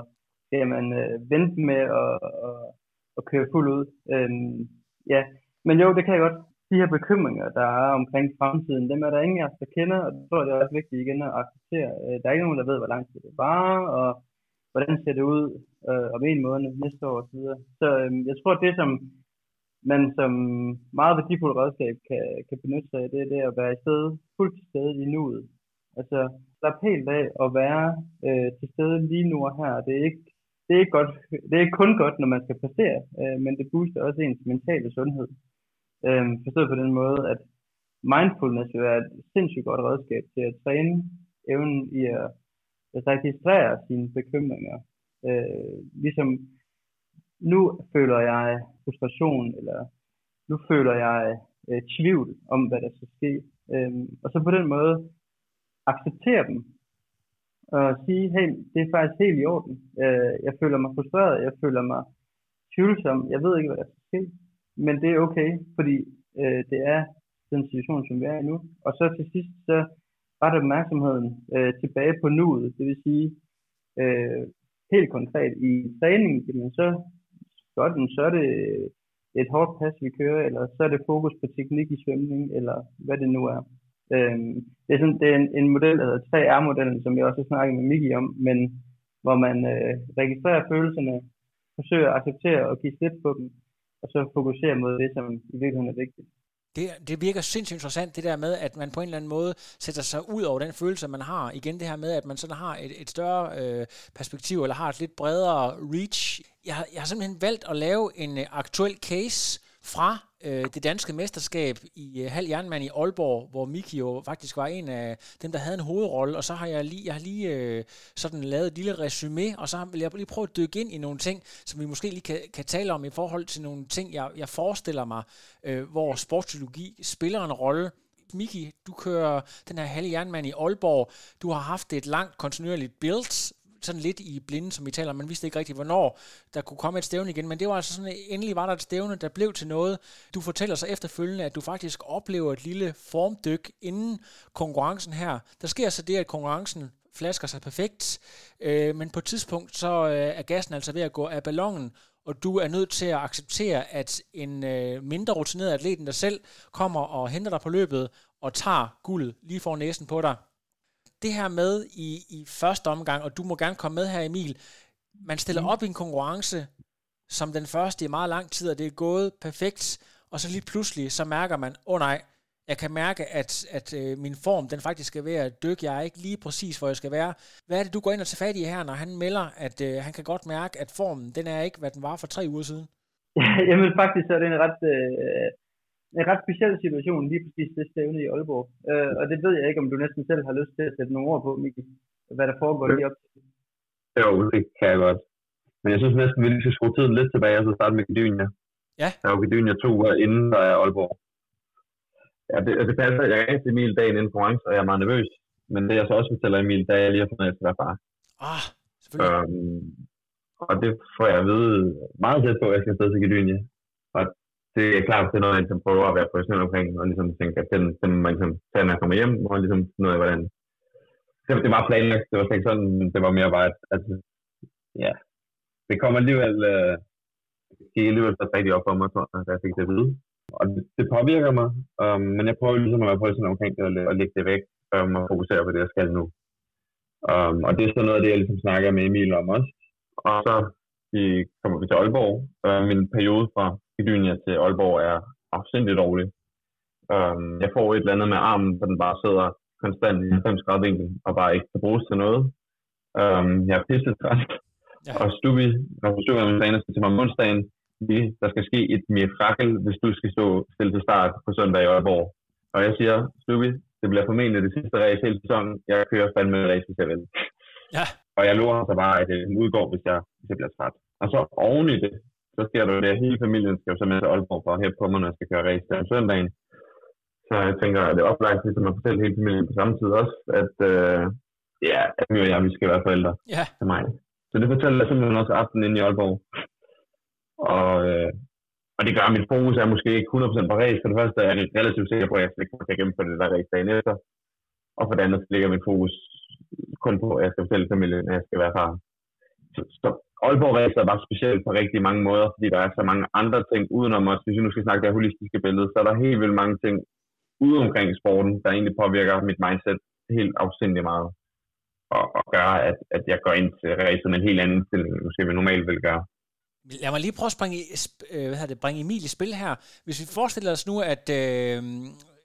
skal man øh, vente med at, at, og køre fuld ud. Øh, ja, men jo, det kan jeg godt. De her bekymringer, der er omkring fremtiden, dem er der ingen af os, der kender, og det tror jeg, det er også vigtigt igen at acceptere. Øh, der er ikke nogen, der ved, hvor lang tid det varer, og hvordan ser det ud øh, om en måned, næste år osv. Så, så øh, jeg tror, det som men som meget værdifuldt redskab kan, kan benytte sig af, det er det at være i stedet, fuldt til stede i nuet. Altså, slap helt af at være øh, til stede lige nu og her. Det er ikke det er, ikke godt, det er ikke kun godt, når man skal præstere, øh, men det booster også ens mentale sundhed. Øh, forstået på den måde, at mindfulness jo er et sindssygt godt redskab til at træne evnen i at registrere sine bekymringer. Øh, ligesom nu føler jeg frustration, eller nu føler jeg øh, tvivl om, hvad der skal ske. Øhm, og så på den måde acceptere dem, og sige, hey, det er faktisk helt i orden. Øh, jeg føler mig frustreret, jeg føler mig tvivlsom, jeg ved ikke, hvad der skal ske, men det er okay, fordi øh, det er den situation, som vi er i nu. Og så til sidst, så retter opmærksomheden øh, tilbage på nuet, det vil sige, øh, helt konkret i træningen, jamen så godt, så er det et hårdt pas, vi kører, eller så er det fokus på teknik i svømning, eller hvad det nu er. Øhm, det er, sådan, det er en, en model, der hedder 3R-modellen, som jeg også har snakket med Miki om, men hvor man øh, registrerer følelserne, forsøger at acceptere og give slip på dem, og så fokuserer mod det, som i virkeligheden er vigtigt. Det, det virker sindssygt interessant, det der med, at man på en eller anden måde sætter sig ud over den følelse, man har. Igen det her med, at man sådan har et, et større øh, perspektiv, eller har et lidt bredere reach. Jeg, jeg har simpelthen valgt at lave en øh, aktuel case fra øh, det danske mesterskab i øh, halv jernmand i Aalborg, hvor Miki jo faktisk var en af dem, der havde en hovedrolle, og så har jeg lige, jeg har lige øh, sådan lavet et lille resume, og så vil jeg lige prøve at dykke ind i nogle ting, som vi måske lige kan, kan tale om i forhold til nogle ting, jeg, jeg forestiller mig, øh, hvor sportspsykologi spiller en rolle. Miki, du kører den her halve jernmand i Aalborg. Du har haft et langt kontinuerligt build, sådan lidt i blinde, som vi taler Man vidste ikke rigtig, hvornår der kunne komme et stævne igen. Men det var altså sådan, endelig var der et stævne, der blev til noget. Du fortæller så efterfølgende, at du faktisk oplever et lille formdyk inden konkurrencen her. Der sker så det, at konkurrencen flasker sig perfekt, øh, men på et tidspunkt så øh, er gassen altså ved at gå af ballonen, og du er nødt til at acceptere, at en øh, mindre rutineret atlet end dig selv kommer og henter dig på løbet og tager guldet lige for næsen på dig. Det her med i, i første omgang, og du må gerne komme med her Emil, man stiller mm. op i en konkurrence som den første i meget lang tid, og det er gået perfekt, og så lige pludselig, så mærker man, åh oh, nej, jeg kan mærke, at, at øh, min form, den faktisk skal være dyk. Jeg er ikke lige præcis, hvor jeg skal være. Hvad er det, du går ind og tager fat i her, når han melder, at øh, han kan godt mærke, at formen, den er ikke, hvad den var for tre uger siden? Jamen faktisk så er det en ret, øh, en ret speciel situation, lige præcis det stævne i Aalborg. Øh, og det ved jeg ikke, om du næsten selv har lyst til at sætte nogle ord på, Miki, hvad der foregår lige op til. Jo, det kan jeg godt. Men jeg synes næsten, vi lige skal skrue tiden lidt tilbage, og så starte med Gedynia. Ja. Der er jo Gedynia to uger inden, der er Aalborg. Ja, det, det passer. Jeg er til Emil dagen inden konkurrence, og jeg er meget nervøs. Men det jeg så også fortæller Emil, da jeg lige har fundet, at jeg skal være far. Ah, selvfølgelig. Øhm, og det får jeg at vide meget tæt på, at jeg skal afsted til Gedynia. Og det er klart, det er noget, jeg ligesom prøver at være professionel omkring, og ligesom tænker, at den, den man ligesom tager, når jeg kommer hjem, og ligesom noget af, hvordan... Det, det var planlagt, det var ikke sådan, det var mere bare, at, at ja, det kommer alligevel, øh, det alligevel så rigtig op for mig, tror jeg, da jeg fik det at vide. Og det, det påvirker mig, um, men jeg prøver ligesom at være professionel omkring det og, og lægge det væk, um, og fokusere på det, jeg skal nu. Um, og det er så noget af det, jeg ligesom snakker med Emil om også. Og så vi kommer vi til Aalborg. Øh, min periode fra Gydynia til Aalborg er afsindigt dårlig. Um, jeg får et eller andet med armen, hvor den bare sidder konstant i 90 grader vinkel, og bare ikke kan bruges til noget. Um, jeg er pisse træt. Ja. Og Stubi, Rasmus min træner, til mig om onsdagen, der skal ske et mirakel, hvis du skal stå stille til start på søndag i Aalborg. Og jeg siger, Stubi, det bliver formentlig det sidste race hele sæsonen. Jeg kører fandme med race, hvis jeg vil. Ja. Og jeg lover så bare, at det udgår, hvis jeg, hvis jeg bliver træt. Og så oven i det, så sker der jo det, at hele familien skal jo så med til Aalborg for at hæppe på mig, når jeg skal køre race om søndagen. Så jeg tænker, at det er oplagt, ligesom at fortælle hele familien på samme tid også, at øh, ja, at vi og jeg, vi skal være forældre ja. til mig. Så det fortæller jeg simpelthen også aftenen inde i Aalborg. Og, øh, og det gør, at mit fokus er måske ikke 100% på race. For det første er jeg relativt sikker på, at jeg ikke kan gennemføre det der race dagen efter. Og for det andet ligger mit fokus kun på, at jeg skal fortælle familien, at jeg skal være far. Så, så Aalborg Racer er bare specielt på rigtig mange måder, fordi der er så mange andre ting udenom os. Hvis vi nu skal snakke det holistiske billede, så er der helt vildt mange ting ude omkring sporten, der egentlig påvirker mit mindset helt afsindelig meget. Og, og gør, at, at jeg går ind til racet med en helt anden stilling, end måske vi normalt vil gøre. Lad mig lige prøve at springe, øh, hvad det, bringe Emil i spil her. Hvis vi forestiller os nu, at øh,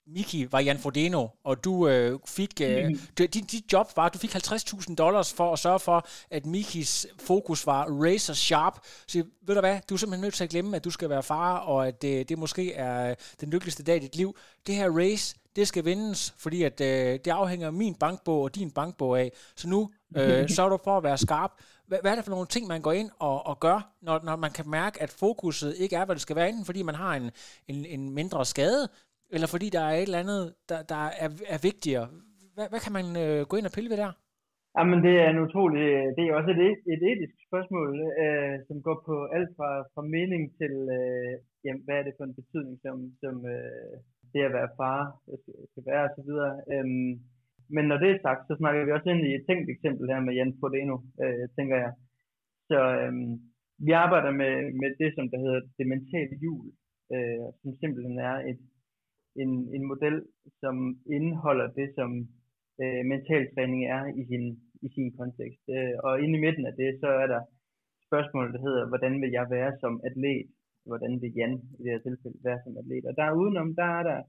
Miki var Jan Frodeno, og du øh, fik, øh, mm. dit, dit job var, at du fik 50.000 dollars for at sørge for, at Mikis fokus var razor sharp. Så ved du hvad, du er simpelthen nødt til at glemme, at du skal være far, og at det, det måske er den lykkeligste dag i dit liv. Det her race, det skal vindes, fordi at øh, det afhænger af min bankbog og din bankbog af. Så nu øh, sørger du for at være skarp. Hvad, hvad er det for nogle ting, man går ind og, og gør, når, når man kan mærke, at fokuset ikke er, hvad det skal være, enten fordi man har en, en, en mindre skade, eller fordi der er et eller andet, der, der er, er vigtigere. Hvad, hvad kan man øh, gå ind og pille ved der? Jamen, det er en utrolig, øh, det er også et, et etisk spørgsmål, øh, som går på alt fra, fra mening til, øh, jamen, hvad er det for en betydning, som, som øh, det at være far skal være, og så videre. Øhm, men når det er sagt, så snakker vi også ind i et tænkt eksempel her med Jens Frodeno, øh, tænker jeg. Så øh, vi arbejder med, med det, som der hedder det mentale hjul, øh, som simpelthen er et, en, en model, som indeholder det, som øh, mental træning er i sin, i sin kontekst. Øh, og inde i midten af det, så er der spørgsmål, der hedder, hvordan vil jeg være som atlet? Hvordan vil Jan i det her tilfælde være som atlet? Og der udenom, der er der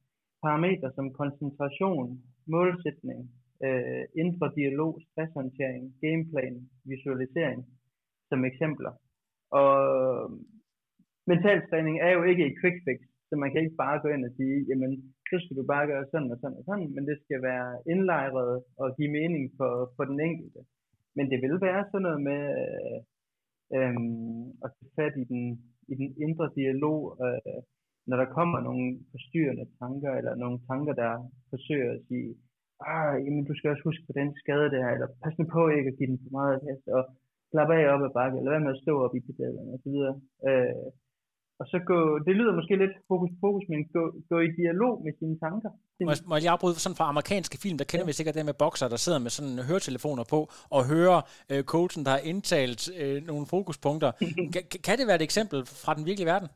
parametre som koncentration, målsætning, øh, indre dialog, stresshåndtering, gameplan, visualisering som eksempler. Og øh, mental træning er jo ikke et quick fix, så man kan ikke bare gå ind og sige, jamen, så skal du bare gøre sådan og sådan og sådan, men det skal være indlejret og give mening for, for den enkelte. Men det vil være sådan noget med øh, øh, at tage fat i den, i den indre dialog, øh, når der kommer nogle forstyrrende tanker, eller nogle tanker, der forsøger at sige, ah, jamen du skal også huske på den skade der, eller pas nu på ikke at give den for meget plads, og slap af op ad bakke, eller hvad med at stå op i pedalerne, og så videre. Øh, og så gå, det lyder måske lidt fokus fokus, men gå, gå i dialog med sine tanker. Må, jeg- må jeg afbryde sådan fra amerikanske film, der kender ja. vi sikkert det med bokser, der sidder med sådan høretelefoner på, og hører øh, coachen, der har indtalt øh, nogle fokuspunkter. kan, kan det være et eksempel fra den virkelige verden?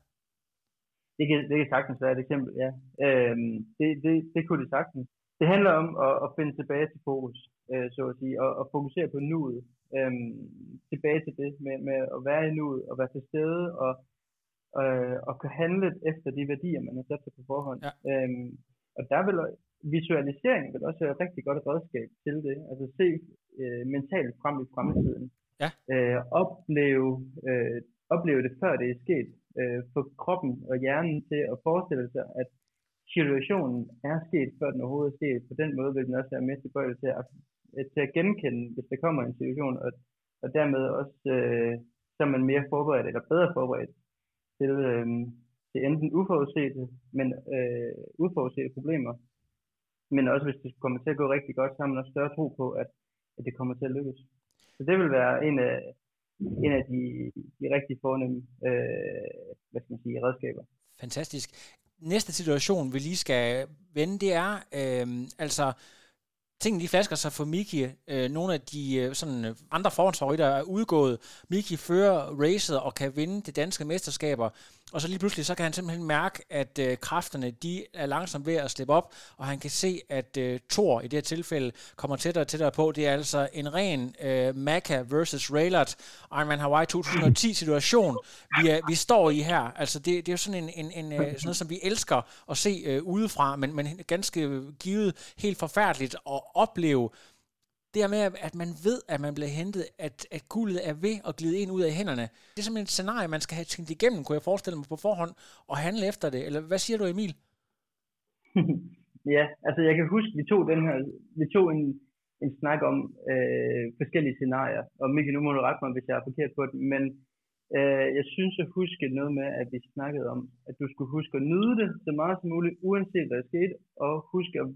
Det kan, det kan sagtens være et eksempel, ja. Øhm, det, det, det kunne det sagtens. Det handler om at, at finde tilbage til fokus, øh, så at sige, og, og fokusere på nuet. Øhm, tilbage til det med, med at være i nuet, og være til stede, og, øh, og kan handle efter de værdier, man har sat sig på forhånd. Ja. Øhm, og der vil visualisering vil også være et rigtig godt redskab til det. Altså se øh, mentalt frem i fremtiden. Ja. Øh, opleve, øh, opleve det før det er sket. Øh, få kroppen og hjernen til at forestille sig, at situationen er sket, før den overhovedet er sket. På den måde vil den også være mere tilbøjelig til at, til at genkende, hvis der kommer en situation, og, og dermed også øh, så er man mere forberedt, eller bedre forberedt til, øh, til enten uforudsete, men øh, uforudsete problemer, men også hvis det kommer til at gå rigtig godt, så har man også større tro på, at, at det kommer til at lykkes. Så det vil være en af, en af de, de rigtig fornemme øh, hvad skal man sige, redskaber. Fantastisk. Næste situation, vi lige skal vende, det er øh, altså tingene de flasker sig for Miki. Øh, nogle af de øh, sådan, øh, andre forhåndsfavoritter er udgået. Miki fører racet og kan vinde det danske mesterskaber. Og så lige pludselig, så kan han simpelthen mærke, at øh, kræfterne, de er langsomt ved at slippe op, og han kan se, at øh, Thor i det her tilfælde kommer tættere og tættere på. Det er altså en ren øh, Maka versus Raylert Ironman Hawaii 2010 situation, vi, er, vi står i her. Altså det, det er jo sådan en, en, en øh, sådan noget, som vi elsker at se øh, udefra, men, men ganske givet helt forfærdeligt at opleve det her med, at man ved, at man bliver hentet, at, at guldet er ved at glide ind ud af hænderne. Det er simpelthen et scenarie, man skal have tænkt igennem, kunne jeg forestille mig på forhånd, og handle efter det. Eller hvad siger du, Emil? ja, altså jeg kan huske, vi tog den her, vi tog en, en snak om øh, forskellige scenarier, og Mikkel, nu må du rette mig, hvis jeg er forkert på det, men øh, jeg synes jeg huske noget med, at vi snakkede om, at du skulle huske at nyde det så meget som muligt, uanset hvad der skete, og huske at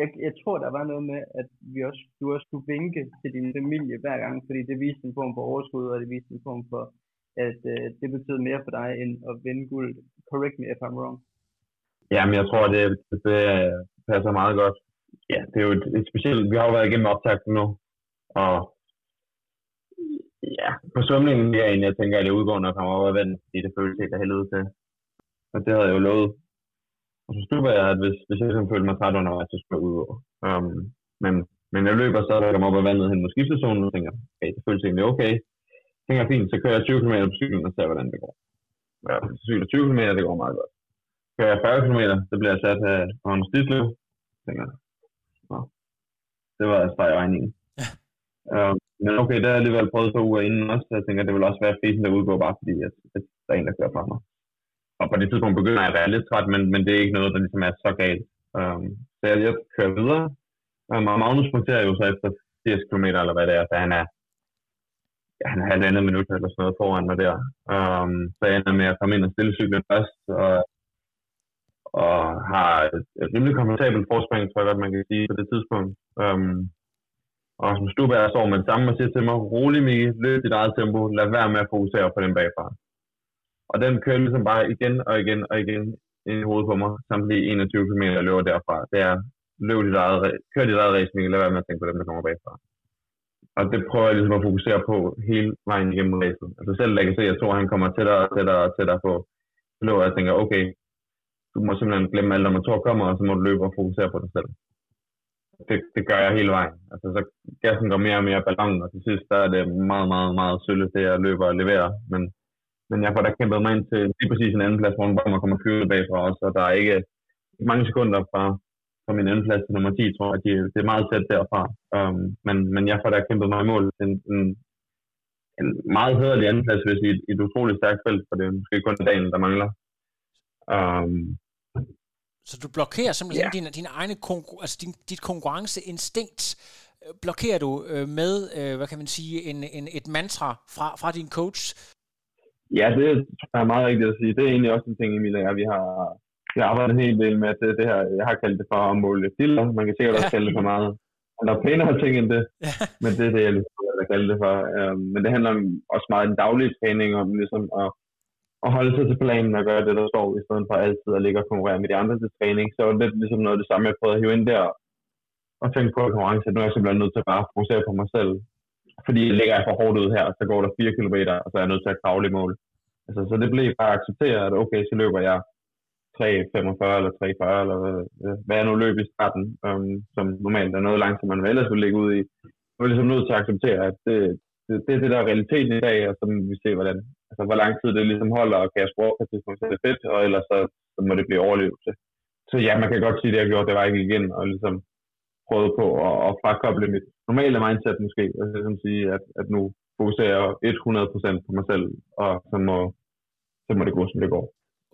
jeg, jeg tror, der var noget med, at vi også, du også skulle vinke til din familie hver gang, fordi det viste en form for overskud, og det viste en form for, at øh, det betød mere for dig, end at vinde guld. Correct me if I'm wrong. Jamen, jeg tror, det, det øh, passer meget godt. Ja, det er jo et, et specielt... Vi har jo været igennem optagten nu, og ja, på svømningen er end jeg tænker, at det udgår, når jeg kommer over vandet, fordi det føles helt af helvede til. Og det havde jeg jo lovet. Og så stod jeg, at hvis, hvis jeg ligesom følte mig træt undervejs, så skulle jeg ud over. Um, men, men jeg løber så, der kommer op ad vandet hen mod skiftezonen, og tænker, okay, det føles egentlig okay. Jeg tænker, fint, så kører jeg 20 km på cyklen og ser, hvordan det går. Ja, så cykler 20 km, det går meget godt. Kører jeg 40 km, så bliver jeg sat af Magnus Dislev. Tænker, Nå, det var altså i regningen. Ja. Um, men okay, det har jeg alligevel prøvet to uger inden også, så jeg tænker, det vil også være fesen, der udgår, bare fordi at, at der er en, der kører fra mig og på det tidspunkt begynder jeg at være lidt træt, men, men det er ikke noget, der ligesom er så galt. Um, så jeg, jeg kører videre, um, og Magnus punkterer jo så efter 80 km, eller hvad det er, så han er, ja, han er halvandet minut eller sådan noget foran mig der. Um, så jeg ender med at komme ind og stille cyklen først, og, og har et, et rimelig komfortabelt forspring, tror jeg godt, man kan sige på det tidspunkt. Um, og som Stuberg står med det samme og siger til mig, rolig Mikkel, løb dit eget tempo, lad være med at fokusere på den bagfra. Og den kører ligesom bare igen og igen og igen ind i hovedet på mig, samtlige 21 km jeg løber derfra. Det er, løb dit eget, kør dit eget racing, lad være med at tænke på dem, der kommer bagfra. Og det prøver jeg ligesom at fokusere på hele vejen igennem racet. Altså selv, jeg kan se, at jeg tror, at han kommer tættere og tættere og tættere på. Så løber jeg og tænker, okay, du må simpelthen glemme alt, når tror kommer, og så må du løbe og fokusere på dig selv. Det, det gør jeg hele vejen. Altså, så gassen går mere og mere ballon, og til sidst der er det meget, meget, meget sølle det jeg løber og leverer. Men men jeg får da kæmpet mig ind til lige præcis en anden plads, hvor man kommer flyvende bagfra også, og der er ikke mange sekunder fra, fra min anden plads til nummer 10, tror jeg, de, det er meget tæt derfra. Um, men, men jeg får da kæmpet mig i mål en, en, en meget hederlig anden plads, hvis i et, et utroligt stærkt felt, for det er måske kun dagen, der mangler. Um, Så du blokerer simpelthen Ja. din, din egne konkur- altså din, dit konkurrenceinstinkt øh, blokerer du øh, med, øh, hvad kan man sige, en, en, et mantra fra, fra din coach. Ja, det er meget rigtigt at sige. Det er egentlig også en ting, Emil og jeg, vi har, vi har arbejdet en hel del med, det, det her, jeg har kaldt det for at måle diller. Man kan sikkert også Ja. kalde det for meget. Der er pænere ting end det, Ja. men det er det, jeg vil kalde det for. Øhm, men det handler om også meget den daglige træning, om ligesom at, at holde sig til planen og gøre det, der står, i stedet for altid at ligge og konkurrere med de andre til træning. Så det lidt ligesom noget af det samme, jeg prøvede at hive ind der, og tænke på konkurrence, nu er jeg simpelthen nødt til at bare fokusere på mig selv. Fordi jeg ligger jeg for hårdt ud her, så går der 4 km, og så er jeg nødt til at kravle i mål. Altså, så det blev bare accepteret, at okay, så løber jeg 3.45 eller 3.40, eller hvad jeg nu løb i starten, um, som normalt er noget langsomt, man ellers ville ligge ud i. Jeg var ligesom nødt til at acceptere, at det, det, det er det, der er realiteten i dag, og så vi se, hvordan, altså, hvor lang tid det ligesom holder, og kan jeg score på tidspunkt, så det fedt, og ellers så, så må det blive overlevelse. Så ja, man kan godt sige, at det jeg gjorde, det var ikke igen, og ligesom prøvet på at, at frakoble mit normale mindset måske, og ligesom sige, at, at nu fokuserer jeg 100% på mig selv, og så må, så må det gå, som det går.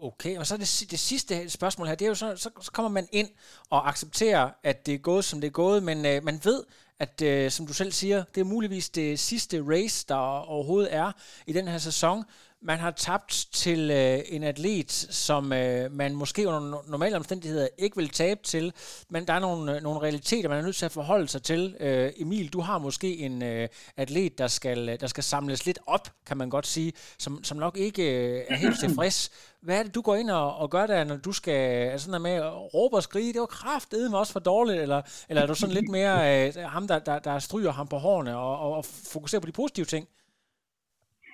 Okay, og så det, det sidste spørgsmål her, det er jo så, så, så kommer man ind og accepterer, at det er gået, som det er gået, men øh, man ved, at øh, som du selv siger, det er muligvis det sidste race, der overhovedet er i den her sæson. Man har tabt til øh, en atlet, som øh, man måske under normale omstændigheder ikke vil tabe til, men der er nogle, øh, nogle realiteter, man er nødt til at forholde sig til. Øh, Emil, du har måske en øh, atlet, der skal, øh, der skal samles lidt op, kan man godt sige, som, som nok ikke øh, er helt tilfreds. Hvad er det, du går ind og, og gør der, når du skal altså sådan med råbe og skrige, det var kraftedeme også for dårligt, eller, eller er du sådan lidt mere øh, ham, der, der, der stryger ham på hårene og, og, og fokuserer på de positive ting?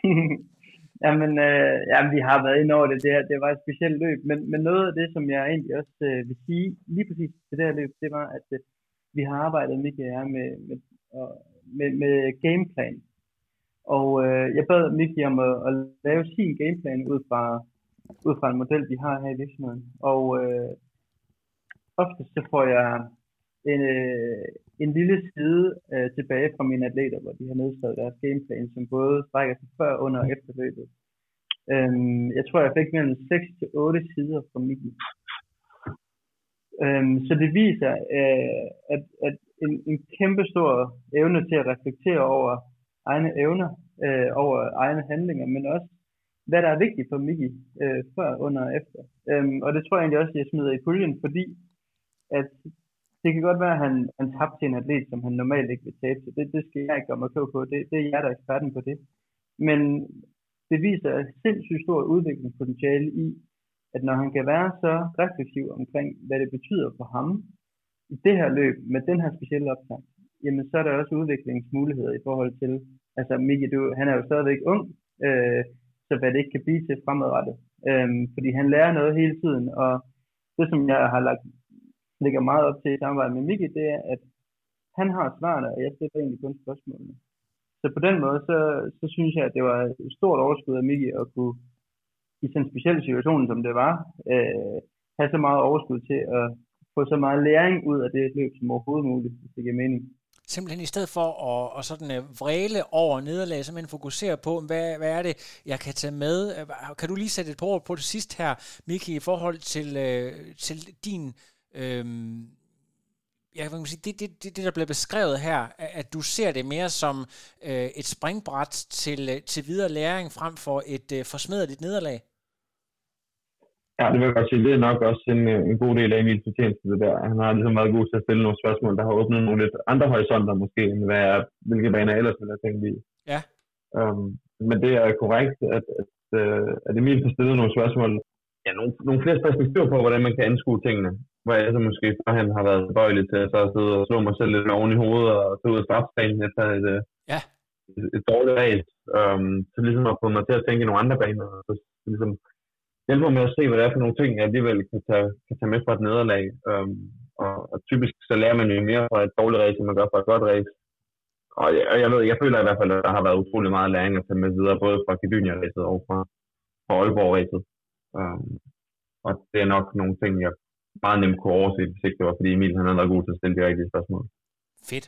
Jamen, øh, jamen, vi har været inde over det. Det, her, det var et specielt løb, men, men noget af det, som jeg egentlig også øh, vil sige lige præcis til det her løb, det var, at øh, vi har arbejdet, Miki og jeg, med, med, med, med gameplan. Og øh, jeg bad Miki om at, at lave sin gameplan ud fra, ud fra en model, vi har her i virksomheden. Og øh, ofte så får jeg en, øh, en lille side øh, tilbage fra mine atleter, hvor de har nedskrevet deres gameplan, som både strækker sig før, under og efter løbet. Øhm, jeg tror, jeg fik mellem 6 til 8 sider fra Mikkel. Øhm, så det viser, øh, at, at en, en kæmpe stor evne til at reflektere over egne evner, øh, over egne handlinger, men også hvad der er vigtigt for Miki øh, før, under og efter. Øhm, og det tror jeg egentlig også, jeg smider i puljen, fordi at det kan godt være, at han, han tabte til en atlet, som han normalt ikke vil tabe til. Det, det skal jeg ikke gøre mig klog på. Det, det er jeg, der er eksperten på det. Men det viser et sindssygt stort udviklingspotentiale i, at når han kan være så reflektiv omkring, hvad det betyder for ham i det her løb, med den her specielle optag, jamen så er der også udviklingsmuligheder i forhold til, altså Miki, du, han er jo stadigvæk ung, øh, så hvad det ikke kan blive til fremadrettet. Øh, fordi han lærer noget hele tiden, og det som jeg har lagt ligger meget op til i samarbejde med Miki, det er, at han har svarene, og jeg stiller egentlig kun spørgsmålene. Så på den måde, så, så synes jeg, at det var et stort overskud af Miki at kunne, i sådan en speciel situation, som det var, øh, have så meget overskud til at få så meget læring ud af det løb som overhovedet muligt, hvis det giver mening. Simpelthen i stedet for at, at sådan øh, vræle vrele over nederlag, simpelthen fokusere på, hvad, hvad er det, jeg kan tage med? Øh, kan du lige sætte et par ord på det sidst her, Miki, i forhold til, øh, til din Øhm, jeg kan sige, det, det, det, det, der bliver beskrevet her, at du ser det mere som øh, et springbræt til, øh, til videre læring frem for et øh, forsmedeligt nederlag? Ja, det vil jeg godt sige. Det er nok også en, øh, en god del af Emils fortjeneste, det der. Han har ligesom været god til at stille nogle spørgsmål, der har åbnet nogle lidt andre horisonter måske, end hvad hvilke baner ellers ville have tænkt i. Ja. Um, men det er korrekt, at, at, øh, at Emil har stillet nogle spørgsmål, ja, nogle, nogle flere perspektiver på, hvordan man kan anskue tingene hvor jeg så måske han har været tilbøjelig til at så sidde og slå mig selv lidt oven i hovedet og tage ud af strafbanen efter et, øh, ja. et, et dårligt race. Um, så ligesom at få mig til at tænke i nogle andre baner. Så, så ligesom hjælper mig med at se, hvad det er for nogle ting, jeg alligevel kan tage, kan tage med fra et nederlag. Um, og, og, typisk så lærer man jo mere fra et dårligt race, end man gør fra et godt race. Og jeg, jeg, ved, jeg føler i hvert fald, at der har været utrolig meget læring at tage med videre, både fra Kidynia-racet og fra, fra Aalborg-racet. Um, og det er nok nogle ting, jeg meget nemt kunne overse, hvis ikke det var, fordi Emil han havde været god til at stille de rigtige spørgsmål. Fedt.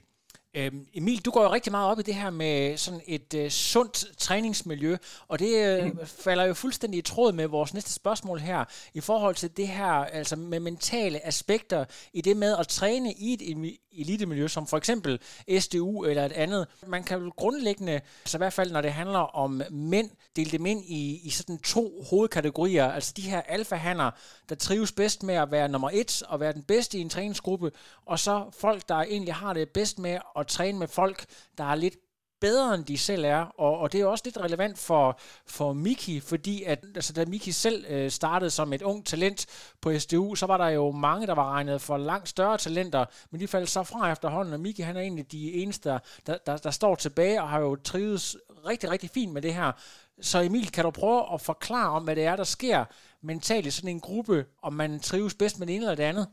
Øhm, Emil, du går jo rigtig meget op i det her med sådan et øh, sundt træningsmiljø, og det øh, mm. falder jo fuldstændig i tråd med vores næste spørgsmål her, i forhold til det her, altså med mentale aspekter i det med at træne i et elitemiljø, som for eksempel SDU eller et andet. Man kan jo grundlæggende, altså i hvert fald når det handler om mænd, dele dem ind i, i sådan to hovedkategorier, altså de her alfahander, der trives bedst med at være nummer et og være den bedste i en træningsgruppe, og så folk, der egentlig har det bedst med at træne med folk, der er lidt bedre, end de selv er, og, og det er også lidt relevant for, for Miki, fordi at, altså, da Miki selv øh, startede som et ung talent på SDU, så var der jo mange, der var regnet for langt større talenter, men de faldt så fra efterhånden, og Miki han er egentlig de eneste, der, der, der står tilbage og har jo trives rigtig, rigtig fint med det her. Så Emil, kan du prøve at forklare om, hvad det er, der sker mentalt i sådan en gruppe, om man trives bedst med det ene eller det andet?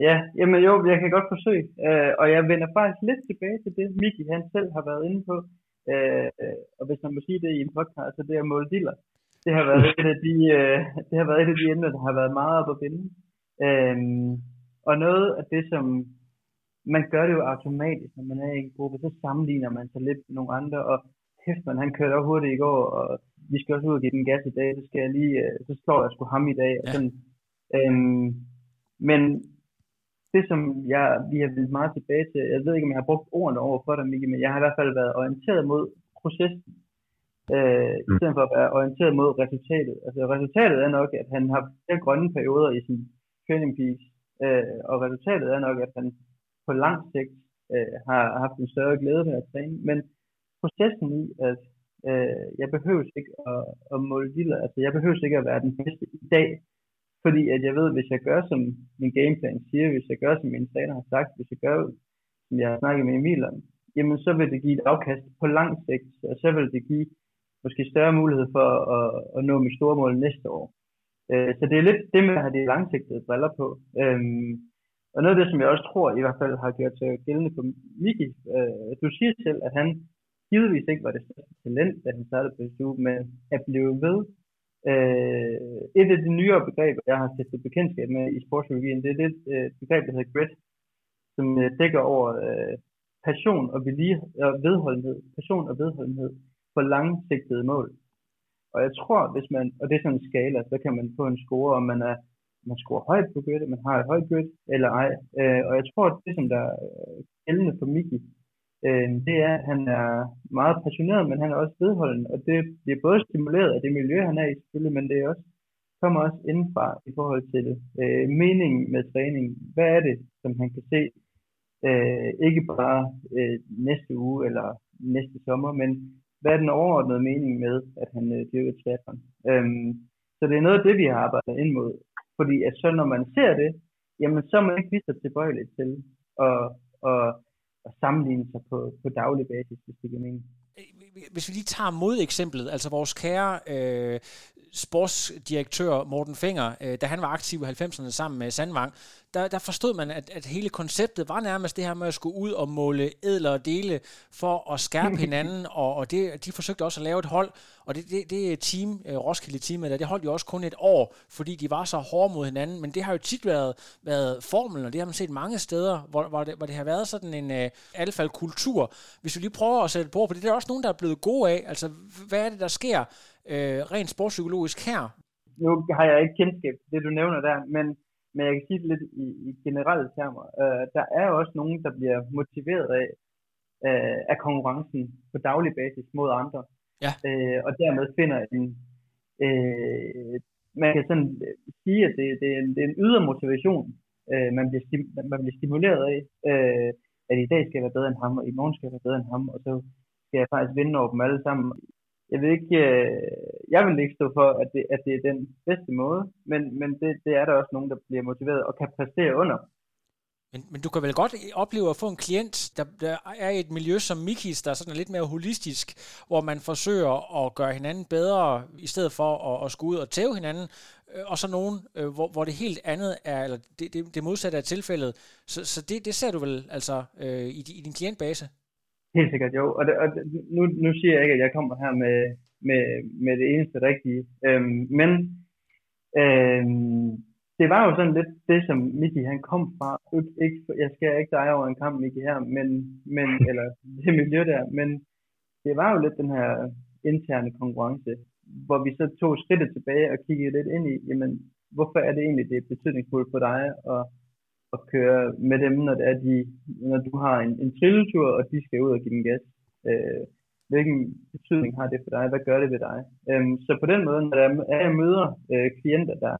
Ja, jamen jo, jeg kan godt forsøge. Øh, og jeg vender faktisk lidt tilbage til det, Miki han selv har været inde på. Øh, og hvis man må sige det i en podcast, så det er mål diller. Det har været et af de, øh, det har været et af de emner, der har været meget op at finde. Øh, og noget af det, som man gør det jo automatisk, når man er i en gruppe, så sammenligner man sig lidt med nogle andre, og kæft man, han kørte også hurtigt i går, og vi skal også ud og give den gas i dag, så skal jeg lige, øh, så slår jeg sgu ham i dag. Ja. Og sådan. Øhm, men det, som jeg, vi har vildt meget tilbage til, jeg ved ikke, om jeg har brugt ordene over for dig, Miki, men jeg har i hvert fald været orienteret mod processen, øh, i mm. stedet for at være orienteret mod resultatet. Altså resultatet er nok, at han har flere grønne perioder i sin training piece, øh, og resultatet er nok, at han på lang sigt øh, har haft en større glæde ved at træne, men processen i, at øh, jeg behøver ikke at, at måle diller, altså jeg behøver ikke at være den bedste i dag, fordi at jeg ved, hvis jeg gør, som min gameplan siger, hvis jeg gør, som min træner har sagt, hvis jeg gør, som jeg har snakket med Emil om, jamen så vil det give et afkast på lang sigt, og så vil det give måske større mulighed for at, at nå mit store mål næste år. Øh, så det er lidt det med at have de langsigtede briller på. Øhm, og noget af det, som jeg også tror i hvert fald har gjort sig gældende for Miki, øh, du siger selv, at han givetvis ikke var det største talent, da han startede på SU, men at blive ved Øh, et af de nyere begreber, jeg har set bekendtskab med i sportspsykologien, det er det øh, begreb, der hedder grit, som øh, dækker over øh, passion og, og vedholdenhed, passion og vedholdenhed for langsigtede mål. Og jeg tror, hvis man, og det er sådan en skala, så kan man få en score, om man er man scorer højt på grit, man har et højt grit, eller ej. Øh, og jeg tror, at det, som der er gældende for Miki, øh, det er, at han er meget passioneret, men han er også vedholden, og det bliver både stimuleret af det miljø, han er i selvfølgelig, men det er også, kommer også indenfra i forhold til øh, meningen med træning. Hvad er det, som han kan se, øh, ikke bare øh, næste uge eller næste sommer, men hvad er den overordnede mening med, at han øh, dyrker triathlon? Øhm, så det er noget af det, vi har arbejdet ind mod. Fordi at så når man ser det, jamen så er man ikke lige så tilbøjelig til at, at at sammenligne sig på, på daglig basis, hvis det giver mening. Øh, hvis vi lige tager modeksemplet, altså vores kære øh, sportsdirektør Morten Finger, øh, da han var aktiv i 90'erne sammen med Sandvang, der, der forstod man, at, at hele konceptet var nærmest det her med at skulle ud og måle edler og dele for at skærpe hinanden, og, og det, de forsøgte også at lave et hold, og det, det, det team, øh, Roskilde-teamet, der, det holdt jo også kun et år, fordi de var så hårde mod hinanden, men det har jo tit været, været formelen, og det har man set mange steder, hvor, hvor, det, hvor det har været sådan en uh, alfald-kultur. Hvis vi lige prøver at sætte på, for det er der også nogen, der er blevet gode af, altså hvad er det, der sker uh, rent sportspsykologisk her? Nu har jeg ikke kendskab til det, du nævner der, men men jeg kan sige det lidt i, i generelle termer. Øh, der er også nogen, der bliver motiveret af, øh, af konkurrencen på daglig basis mod andre. Ja. Øh, og dermed finder en, øh, man kan sådan sige, at det, det, er, en, det er en ydre motivation, øh, man, bliver stim, man bliver stimuleret af, øh, at i dag skal jeg være bedre end ham, og i morgen skal jeg være bedre end ham, og så skal jeg faktisk vinde over dem alle sammen jeg vil ikke, øh, jeg vil ikke stå for, at det, at det er den bedste måde, men, men det, det er der også nogen, der bliver motiveret og kan præstere under. Men, men du kan vel godt opleve at få en klient, der, der er i et miljø som Mikis, der er sådan lidt mere holistisk, hvor man forsøger at gøre hinanden bedre, i stedet for at, at skulle ud og tæve hinanden, øh, og så nogen, øh, hvor, hvor det helt andet er, eller det, det, det modsatte er tilfældet. Så, så det, det ser du vel altså øh, i, i din klientbase? Helt sikkert, jo. Og, det, og det, nu, nu siger jeg ikke, at jeg kommer her med, med, med det eneste rigtige. Øhm, men øhm, det var jo sådan lidt det, som Miki han kom fra. Ikke, jeg skal ikke dig over en kamp, Miki, her, men, men, eller det miljø der, men det var jo lidt den her interne konkurrence, hvor vi så tog skridtet tilbage og kiggede lidt ind i, jamen, hvorfor er det egentlig, det betydningsfuldt for dig at at køre med dem, når, det er de, når du har en, en trilletur, og de skal ud og give den gas. Øh, hvilken betydning har det for dig? Hvad gør det ved dig? Øh, så på den måde, når der jeg møder øh, klienter, der,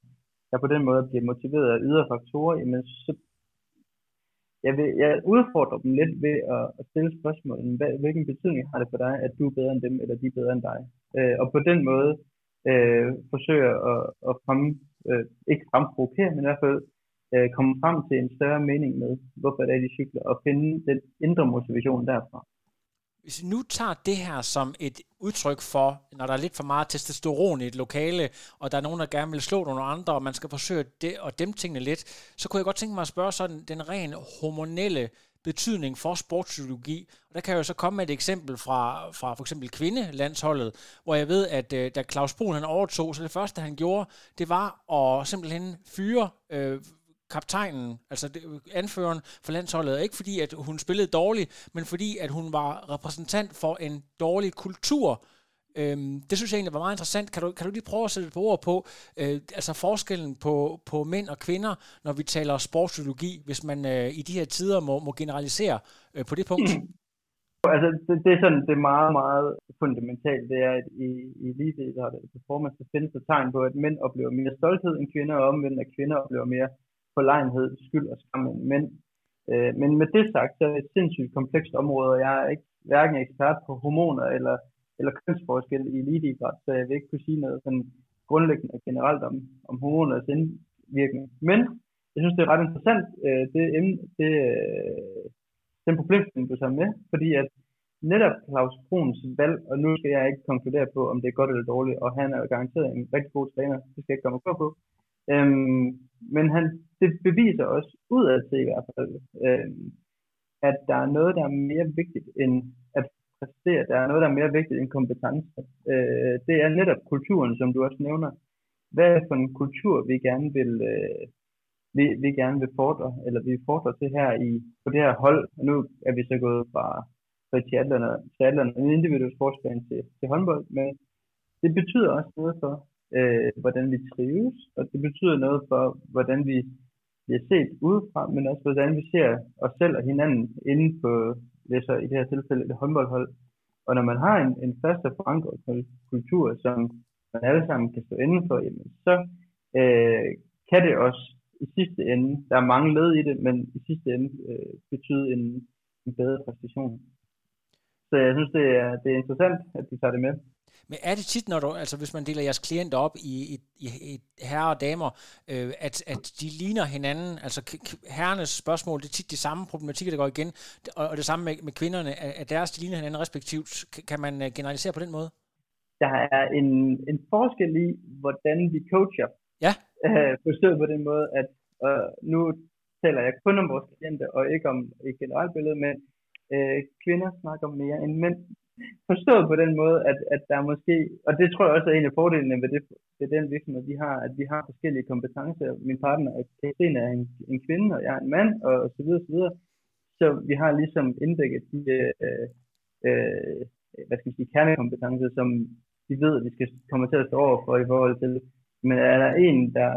der på den måde bliver motiveret af ydre faktorer, jamen så, jeg, vil, jeg udfordrer dem lidt ved at, at stille spørgsmålet, hvad, hvilken betydning har det for dig, at du er bedre end dem, eller de er bedre end dig? Øh, og på den måde øh, forsøger at, at frem, øh, ikke fremprovokere, men i hvert fald øh, komme frem til en større mening med, hvorfor det er, de cykler, og finde den indre motivation derfra. Hvis vi nu tager det her som et udtryk for, når der er lidt for meget testosteron i et lokale, og der er nogen, der gerne vil slå nogle andre, og man skal forsøge det, og dem tingene lidt, så kunne jeg godt tænke mig at spørge sådan den ren hormonelle betydning for sportspsykologi. Og der kan jeg jo så komme med et eksempel fra, fra for eksempel kvindelandsholdet, hvor jeg ved, at øh, da Claus Brun han overtog, så det første han gjorde, det var at simpelthen fyre øh, kaptajnen, altså anføreren for landsholdet, ikke fordi, at hun spillede dårligt, men fordi, at hun var repræsentant for en dårlig kultur. Øhm, det synes jeg egentlig var meget interessant. Kan du, kan du lige prøve at sætte på ord på, øh, altså forskellen på, på mænd og kvinder, når vi taler sportspsykologi, hvis man øh, i de her tider må, må generalisere øh, på det punkt? Altså, det, det, er sådan, det er meget, meget fundamentalt. Det er, at i, i eliteidræt eller performance, der findes et tegn på, at mænd oplever mere stolthed end kvinder, og omvendt, at kvinder oplever mere forlegenhed, skyld og skam end mænd. Øh, men med det sagt, så er det et sindssygt komplekst område, og jeg er ikke hverken ekspert på hormoner eller, eller kønsforskel i eliteidræt, så jeg vil ikke kunne sige noget sådan grundlæggende og generelt om, om hormoners indvirkning. Men jeg synes, det er ret interessant, øh, det, emne, det, øh, den problemstilling, du tager med, fordi at netop Claus Bruns valg, og nu skal jeg ikke konkludere på, om det er godt eller dårligt, og han er jo garanteret en rigtig god træner, det skal jeg ikke komme på, Øhm, men han, det beviser også udadtil i hvert fald, øhm, at der er noget, der er mere vigtigt end at præstere. Der er noget, der er mere vigtigt end kompetence. Øh, det er netop kulturen, som du også nævner. Hvad er for en kultur, vi gerne vil, øh, vi, vi gerne vil fordre, eller vi fordrer til her i, på det her hold. Og nu er vi så gået fra, fra triathlon og, og en individuel sportsplan til, til håndbold, men det betyder også noget for, øh, hvordan vi trives, og det betyder noget for, hvordan vi bliver set udefra, men også hvordan vi ser os selv og hinanden inden på, det så i det her tilfælde, et håndboldhold. Og når man har en, en fast og forankret kultur, som man alle sammen kan stå indenfor, jamen, så øh, kan det også i sidste ende, der er mange led i det, men i sidste ende øh, betyde en, en bedre præstation. Så jeg synes, det er, det er interessant, at du tager det med. Men er det tit, når du, altså hvis man deler jeres klienter op i, i, i, i herrer og damer, øh, at, at de ligner hinanden, altså herrenes spørgsmål, det er tit de samme problematikker, der går igen, og, og det samme med, med kvinderne, at deres de ligner hinanden respektivt. Kan man øh, generalisere på den måde? Der er en, en forskel i, hvordan vi coacher. Ja. Øh, forstået på den måde, at øh, nu taler jeg kun om vores klienter, og ikke om et generelt billede, men øh, kvinder snakker mere end mænd forstået på den måde, at, at der er måske, og det tror jeg også er en af fordelene ved, det, ved den virksomhed, vi har, at vi har forskellige kompetencer. Min partner, Katrine, er en, en kvinde, og jeg er en mand, og, og så videre, så videre. Så vi har ligesom inddækket de, øh, øh, hvad skal man sige, kernekompetencer, som vi ved, at vi skal komme til at stå over for i forhold til. Men er der en, der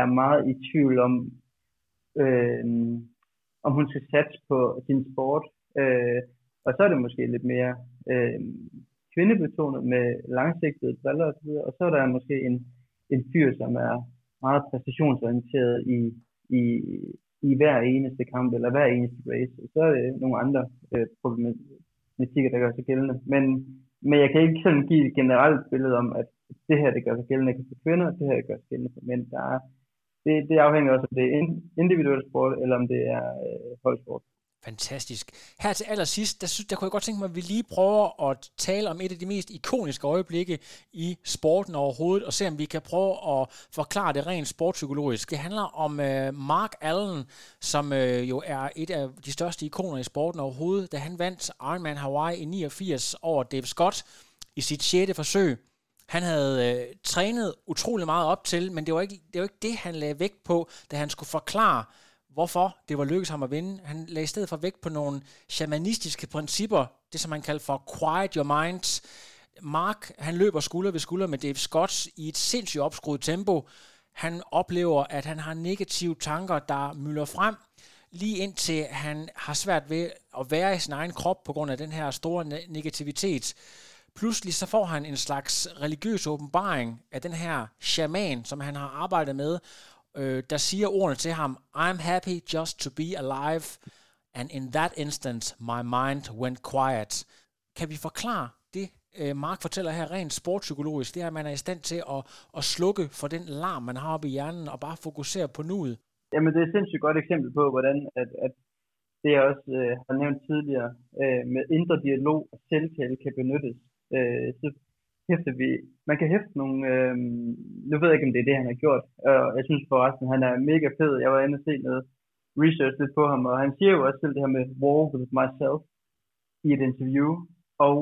er meget i tvivl om, øh, om hun skal satse på sin sport, øh, og så er det måske lidt mere øh, kvindebetonet med langsigtede briller osv. Og så er der måske en, en fyr, som er meget præstationsorienteret i, i, i hver eneste kamp eller hver eneste race. Og så er det nogle andre øh, problematikker, der gør sig gældende. Men, men jeg kan ikke sådan give et generelt billede om, at det her det gør sig gældende for kvinder, og det her det gør sig gældende for mænd. Der er, det, det afhænger også, om det er individuel sport, eller om det er øh, holdsport. Fantastisk. Her til allersidst, der, synes, der kunne jeg godt tænke mig, at vi lige prøver at tale om et af de mest ikoniske øjeblikke i sporten overhovedet, og se om vi kan prøve at forklare det rent sportspsykologisk. Det handler om øh, Mark Allen, som øh, jo er et af de største ikoner i sporten overhovedet, da han vandt Ironman Hawaii i 89 over Dave Scott i sit 6. forsøg. Han havde øh, trænet utrolig meget op til, men det var, ikke, det var ikke det, han lagde vægt på, da han skulle forklare, hvorfor det var lykkedes ham at vinde. Han lagde i stedet for vægt på nogle shamanistiske principper, det som man kalder for quiet your mind. Mark, han løber skulder ved skulder med Dave Scott i et sindssygt opskruet tempo. Han oplever, at han har negative tanker, der mylder frem, lige indtil han har svært ved at være i sin egen krop på grund af den her store negativitet. Pludselig så får han en slags religiøs åbenbaring af den her shaman, som han har arbejdet med, øh, der siger ordene til ham, I'm happy just to be alive, and in that instant my mind went quiet. Kan vi forklare det, øh, Mark fortæller her rent sportspsykologisk, det er, at man er i stand til at, at slukke for den larm, man har oppe i hjernen, og bare fokusere på nuet? Jamen, det er et sindssygt godt eksempel på, hvordan at, at det, jeg også øh, har nævnt tidligere, øh, med indre dialog og selvtale kan benyttes. Øh, så hæfte vi, man kan hæfte nogle, øh, nu ved jeg ikke, om det er det, han har gjort, og jeg synes forresten, han er mega fed. Jeg var inde og se noget research lidt på ham, og han siger jo også selv det her med war with myself i et interview, og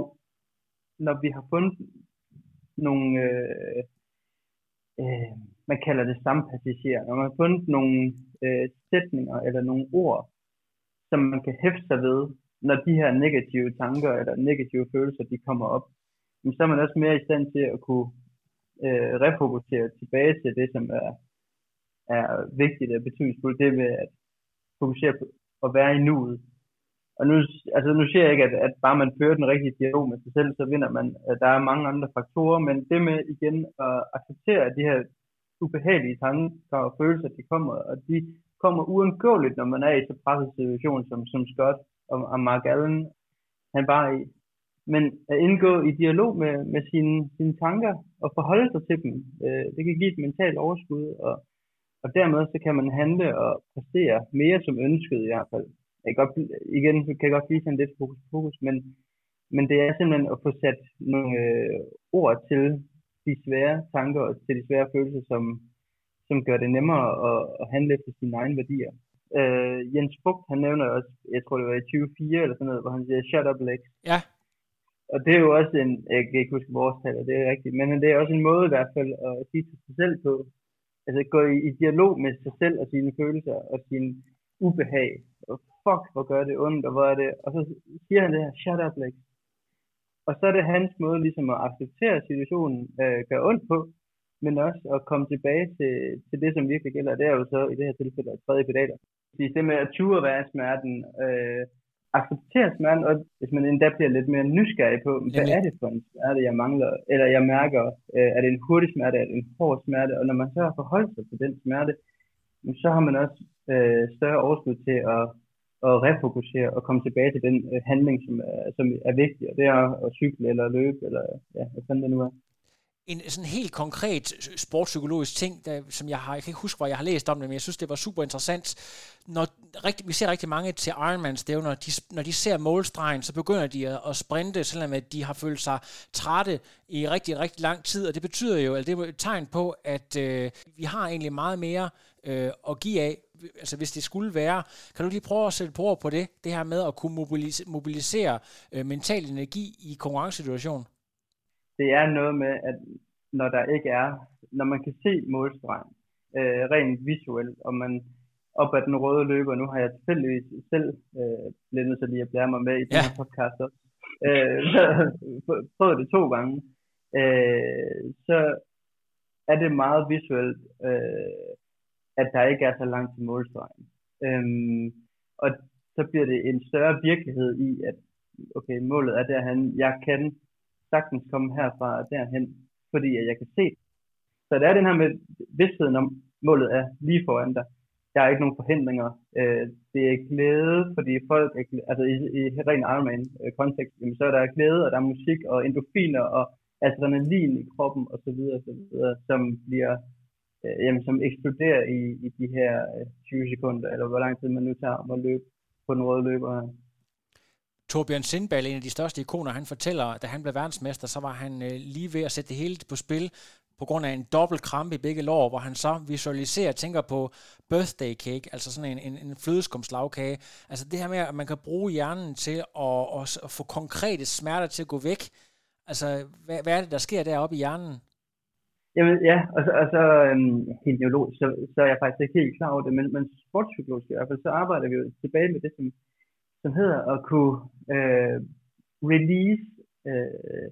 når vi har fundet nogle, øh, øh, man kalder det sampassagerer, når man har fundet nogle øh, sætninger eller nogle ord, som man kan hæfte sig ved, når de her negative tanker eller negative følelser, de kommer op, så er man også mere i stand til at kunne øh, refokusere tilbage til det, som er, er vigtigt og betydningsfuldt, det med at fokusere på at være i nuet. Og nu, altså nu siger jeg ikke, at, at bare man fører den rigtige dialog med sig selv, så vinder man. Øh, der er mange andre faktorer, men det med igen at acceptere, at de her ubehagelige tanker og følelser, de kommer, og de kommer uundgåeligt, når man er i så presset situation, som, som Scott og, og Mark Allen, han bare i. Men at indgå i dialog med, med sine, sine tanker og forholde sig til dem, øh, det kan give et mentalt overskud, og, og dermed så kan man handle og præstere mere som ønsket i hvert fald. Jeg kan godt, igen så kan jeg godt blive sådan lidt fokus, fokus men, men det er simpelthen at få sat nogle øh, ord til de svære tanker og til de svære følelser, som, som gør det nemmere at, at handle efter sine egne værdier. Øh, Jens Fugt, han nævner også, jeg tror det var i 2004 eller sådan noget, hvor han siger, shut up Lex. Ja. Og det er jo også en, jeg kan ikke huske vores tal, det er rigtigt, men det er også en måde i hvert fald at sige til sig selv på, altså gå i, i dialog med sig selv og sine følelser og sin ubehag. Og fuck, hvor gør det ondt, og hvor er det, og så siger han det her, shut up Lex. Og så er det hans måde ligesom at acceptere situationen, øh, gør ondt på, men også at komme tilbage til, til det, som virkelig gælder. Det er jo så i det her tilfælde at træde i pedaler. Det med at ture være smerten, øh, acceptere smerten, og hvis man endda bliver lidt mere nysgerrig på, hvad er det for en smerte, jeg mangler, eller jeg mærker, øh, er det en hurtig smerte, er det en hård smerte, og når man så har forholdt sig til den smerte, så har man også øh, større overskud til at, at refokusere og komme tilbage til den øh, handling, som er, som er vigtig, og det er at cykle eller løbe, eller ja, hvad fanden det nu er en sådan helt konkret øh, sportspsykologisk ting, der, som jeg har, jeg kan ikke huske, hvor jeg har læst om det, men jeg synes, det var super interessant. Når rigtig, vi ser rigtig mange til Ironman stævner, de, når de ser målstregen, så begynder de at, at sprinte, selvom at de har følt sig trætte i rigtig, rigtig lang tid, og det betyder jo, at det er et tegn på, at øh, vi har egentlig meget mere øh, at give af, altså hvis det skulle være. Kan du lige prøve at sætte på på det, det her med at kunne mobilisere, mobilisere øh, mental energi i konkurrencesituationen? Det er noget med, at når der ikke er, når man kan se målstregen øh, rent visuelt, og man op ad den røde løber, nu har jeg tilfældigvis selv øh, blevet nødt til lige at blære mig med i den ja. her podcast også, øh, prøvet det to gange, øh, så er det meget visuelt, øh, at der ikke er så langt til målstregen. Øh, og så bliver det en større virkelighed i, at okay, målet er derhen, jeg kan sagtens komme herfra og derhen, fordi jeg kan se. Så det er den her med vidstheden om, målet er lige foran dig. Der er ikke nogen forhindringer. Øh, det er glæde, fordi folk, er, altså i, i ren Ironman-kontekst, øh, jamen, så er der glæde, og der er musik, og endorfiner, og adrenalin i kroppen, og så videre, og så videre som bliver, øh, jamen, som eksploderer i, i de her øh, 20 sekunder, eller hvor lang tid man nu tager om at løbe på den røde løber her. Torbjørn Sindball, en af de største ikoner, han fortæller, da han blev verdensmester, så var han øh, lige ved at sætte det hele på spil på grund af en dobbelt krampe i begge lår, hvor han så visualiserer tænker på birthday cake, altså sådan en, en, en flødeskumslagkage. Altså det her med, at man kan bruge hjernen til at, at, at få konkrete smerter til at gå væk. Altså, hvad, hvad er det, der sker deroppe i hjernen? Jamen ja, og så, og så øhm, helt neurologisk, så, så er jeg faktisk ikke helt klar over det, men, men sportspsykologisk i hvert fald, så arbejder vi jo tilbage med det, som som hedder at kunne øh, release øh,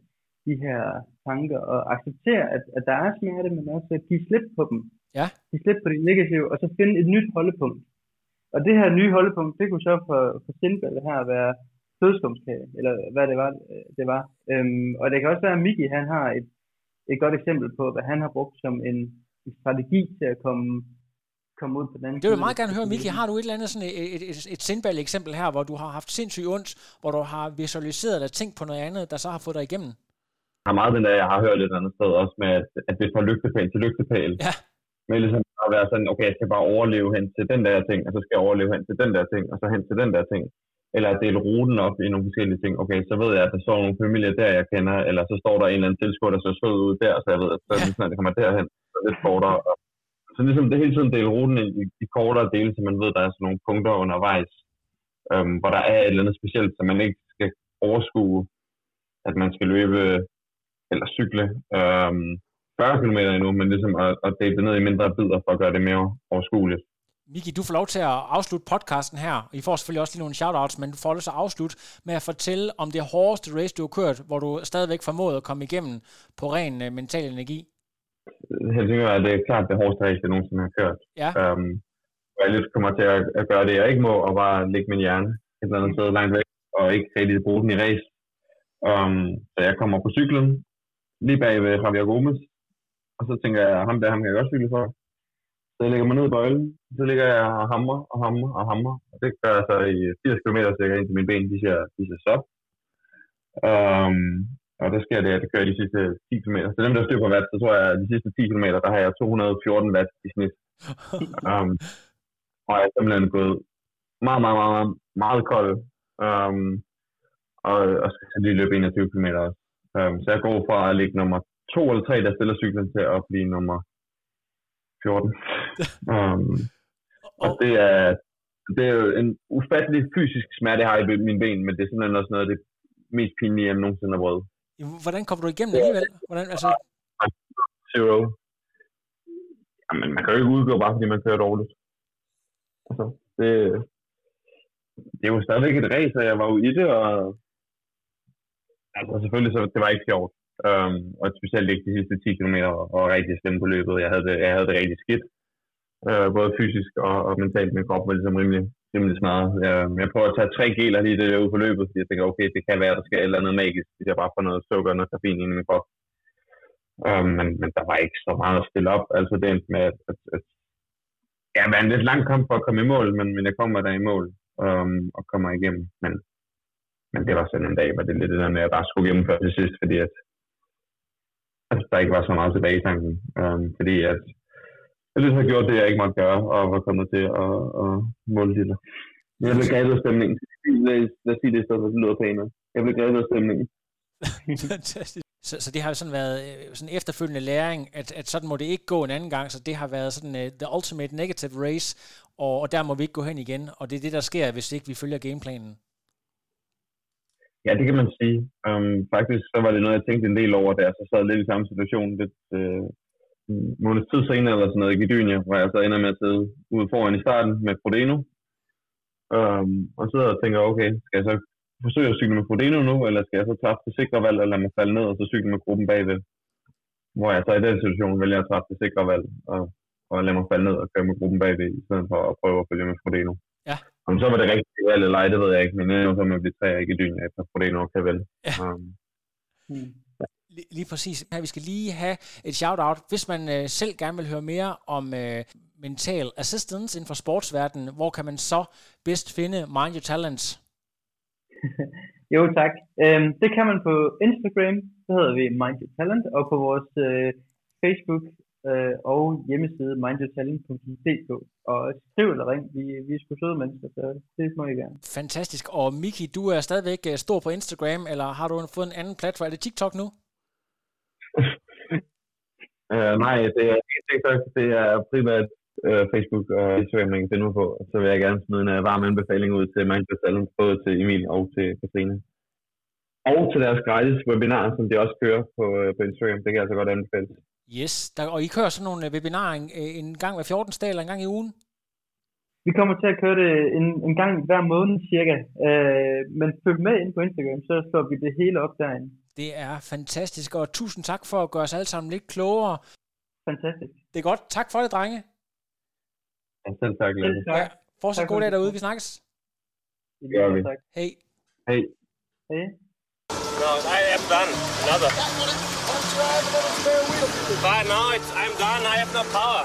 de her tanker og acceptere, at, at der er smerte, men også at give slip på dem. Ja. Give slip på det negative, og så finde et nyt holdepunkt. Og det her nye holdepunkt, det kunne så for, for Sindbæl her være flødeskumskage, eller hvad det var. Det var. Øhm, og det kan også være, at Miki, han har et, et godt eksempel på, hvad han har brugt som en, en strategi til at komme komme ud på den anden Det vil jeg meget gerne høre, Miki. Har du et eller andet sådan et, et, et, et sindball eksempel her, hvor du har haft sindssygt ondt, hvor du har visualiseret eller tænkt på noget andet, der så har fået dig igennem? Jeg har meget den der, jeg har hørt et andet sted også med, at, at det er fra lygtepæl til lygtepæl. Ja. Men ligesom at være sådan, okay, jeg skal bare overleve hen til den der ting, og så skal jeg overleve hen til den der ting, og så hen til den der ting. Eller at dele ruten op i nogle forskellige ting. Okay, så ved jeg, at der står nogle familier der, jeg kender, eller så står der en eller anden tilskuer, der ser sød ud der, så jeg ved, at så ja. sådan, at det kommer derhen, så er lidt kortere. Og, så ligesom det hele tiden dele ruten i, i kortere dele, så man ved, at der er sådan nogle punkter undervejs, øhm, hvor der er et eller andet specielt, så man ikke skal overskue, at man skal løbe eller cykle øhm, 40 km endnu, men ligesom at, at dele det ned i mindre bidder for at gøre det mere overskueligt. Miki, du får lov til at afslutte podcasten her. I får selvfølgelig også lige nogle shoutouts, men du får lov til at afslutte med at fortælle om det hårdeste race, du har kørt, hvor du stadigvæk formåede at komme igennem på ren øh, mental energi. Helsingør er det klart det hårdeste race, jeg nogensinde har kørt. Ja. Um, og jeg lidt kommer til at, at gøre det, jeg ikke må, og bare lægge min hjerne et eller andet sted langt væk, og ikke rigtig bruge den i race. Um, så jeg kommer på cyklen, lige bag ved Javier Gomez, og så tænker jeg, ham der, ham kan jeg godt cykle for. Så jeg lægger mig ned i bøjlen, så ligger jeg og hammer og hammer og hammer. Og det gør jeg så i 80 km cirka, indtil mine ben, de siger, de siger stop. Um, og der sker det, at det kører de sidste 10 km. Så dem, der styrer på watt, så tror jeg, at de sidste 10 km, der har jeg 214 watt i snit. um, og jeg er simpelthen gået meget, meget, meget, meget, meget kold. Um, og, og skal så lige løbe 21 km også. Um, så jeg går fra at ligge nummer 2 eller 3, der stiller cyklen til at blive nummer 14. um, og det er, det er jo en ufattelig fysisk smerte, jeg har i mine ben, men det er simpelthen også noget af det mest pinlige, jeg nogensinde har prøvet. Hvordan kommer du igennem alligevel? Hvordan, altså... Zero. Jamen, man kan jo ikke udgå bare, fordi man kører dårligt. Altså, det, det er jo stadigvæk et race, og jeg var jo i det, og altså selvfølgelig, så det var ikke sjovt. Um, og specielt ikke de sidste 10 km og rigtig slemme på løbet. Jeg havde det, jeg havde det rigtig skidt. Uh, både fysisk og, og mentalt. Min krop var ligesom rimelig, rimelig smadret. Jeg, jeg prøver at tage tre geler lige det ude på løbet, fordi jeg tænker, okay, det kan være, der skal et eller andet magisk, hvis jeg bare får noget sukker og noget koffein ind i min krop. Um, men, men der var ikke så meget at stille op. Altså det endte med, at, at, at ja, det var en lidt lang kamp for at komme i mål, men, men jeg kommer der i mål um, og kommer igennem. Men, men det var sådan en dag, hvor det lidt det der med, at jeg bare skulle gennemføre til sidst, fordi at, at der ikke var så meget tilbage i tanken. Um, fordi at jeg lige har gjort det, jeg ikke måtte gøre, og var kommet til at, at måle det. Jeg blev grebet af stemningen. Lad, lad os sige det i stedet, for det lyder pænere. Jeg blev grebet af stemningen. Fantastisk. Så, så det har jo sådan været øh, sådan efterfølgende læring, at, at sådan må det ikke gå en anden gang, så det har været sådan uh, the ultimate negative race, og, og der må vi ikke gå hen igen, og det er det, der sker, hvis ikke vi følger gameplanen. Ja, det kan man sige. Um, faktisk så var det noget, jeg tænkte en del over, da jeg så sad lidt i samme situation, lidt uh, måneds tid senere eller sådan noget i Gidynia, hvor jeg så ender med at sidde ude foran i starten med Frodeno. Um, og så og tænker, okay, skal jeg så forsøge at cykle med Frodeno nu, eller skal jeg så træffe det sikre valg, eller lade mig falde ned og så cykle med gruppen bagved? Hvor jeg så i den situation vælger at træffe det sikre valg, og, og lade mig falde ned og køre med gruppen bagved, i stedet for at prøve at følge med Frodeno. Ja. Om så var det rigtigt valg eller ej, det ved jeg ikke, men jeg er så med at blive tre ikke i dynen efter Frodeno og kan vælge. Ja. Um, lige præcis. Her, vi skal lige have et shout-out. Hvis man øh, selv gerne vil høre mere om øh, mental assistance inden for sportsverdenen, hvor kan man så bedst finde Mind Your Talents? jo, tak. Øhm, det kan man på Instagram, så hedder vi Mind Your Talent, og på vores øh, Facebook øh, og hjemmeside mindyourtalent.dk. Og skriv eller ring, vi, vi er sgu søde mennesker, så det må I gerne. Fantastisk. Og Miki, du er stadigvæk øh, stor på Instagram, eller har du fået en anden platform? Er det TikTok nu? Uh, nej, det er TikTok, det er primært uh, Facebook og Instagram, man kan finde mig på. Så vil jeg gerne smide en uh, varm anbefaling ud til Your Talent, både til Emil og til Katrine. Og til deres gratis webinar, som de også kører på, uh, på Instagram. Det kan jeg altså godt anbefale. Yes, der, og I kører sådan nogle webinarer en, en gang hver 14. dag eller en gang i ugen? Vi kommer til at køre det en, en gang hver måned cirka. Øh, men følg med ind på Instagram, så slår vi det hele op derinde. Det er fantastisk, og tusind tak for at gøre os alle sammen lidt klogere. Fantastisk. Det er godt. Tak for det, drenge. Ja, selv tak, Lasse. Tak. Ja, fortsat god dag derude. Vi snakkes. Lige Gør vi. tak. Hej. Hej. Hej. No, I am done. Another. But now it's, I'm done. I have no power.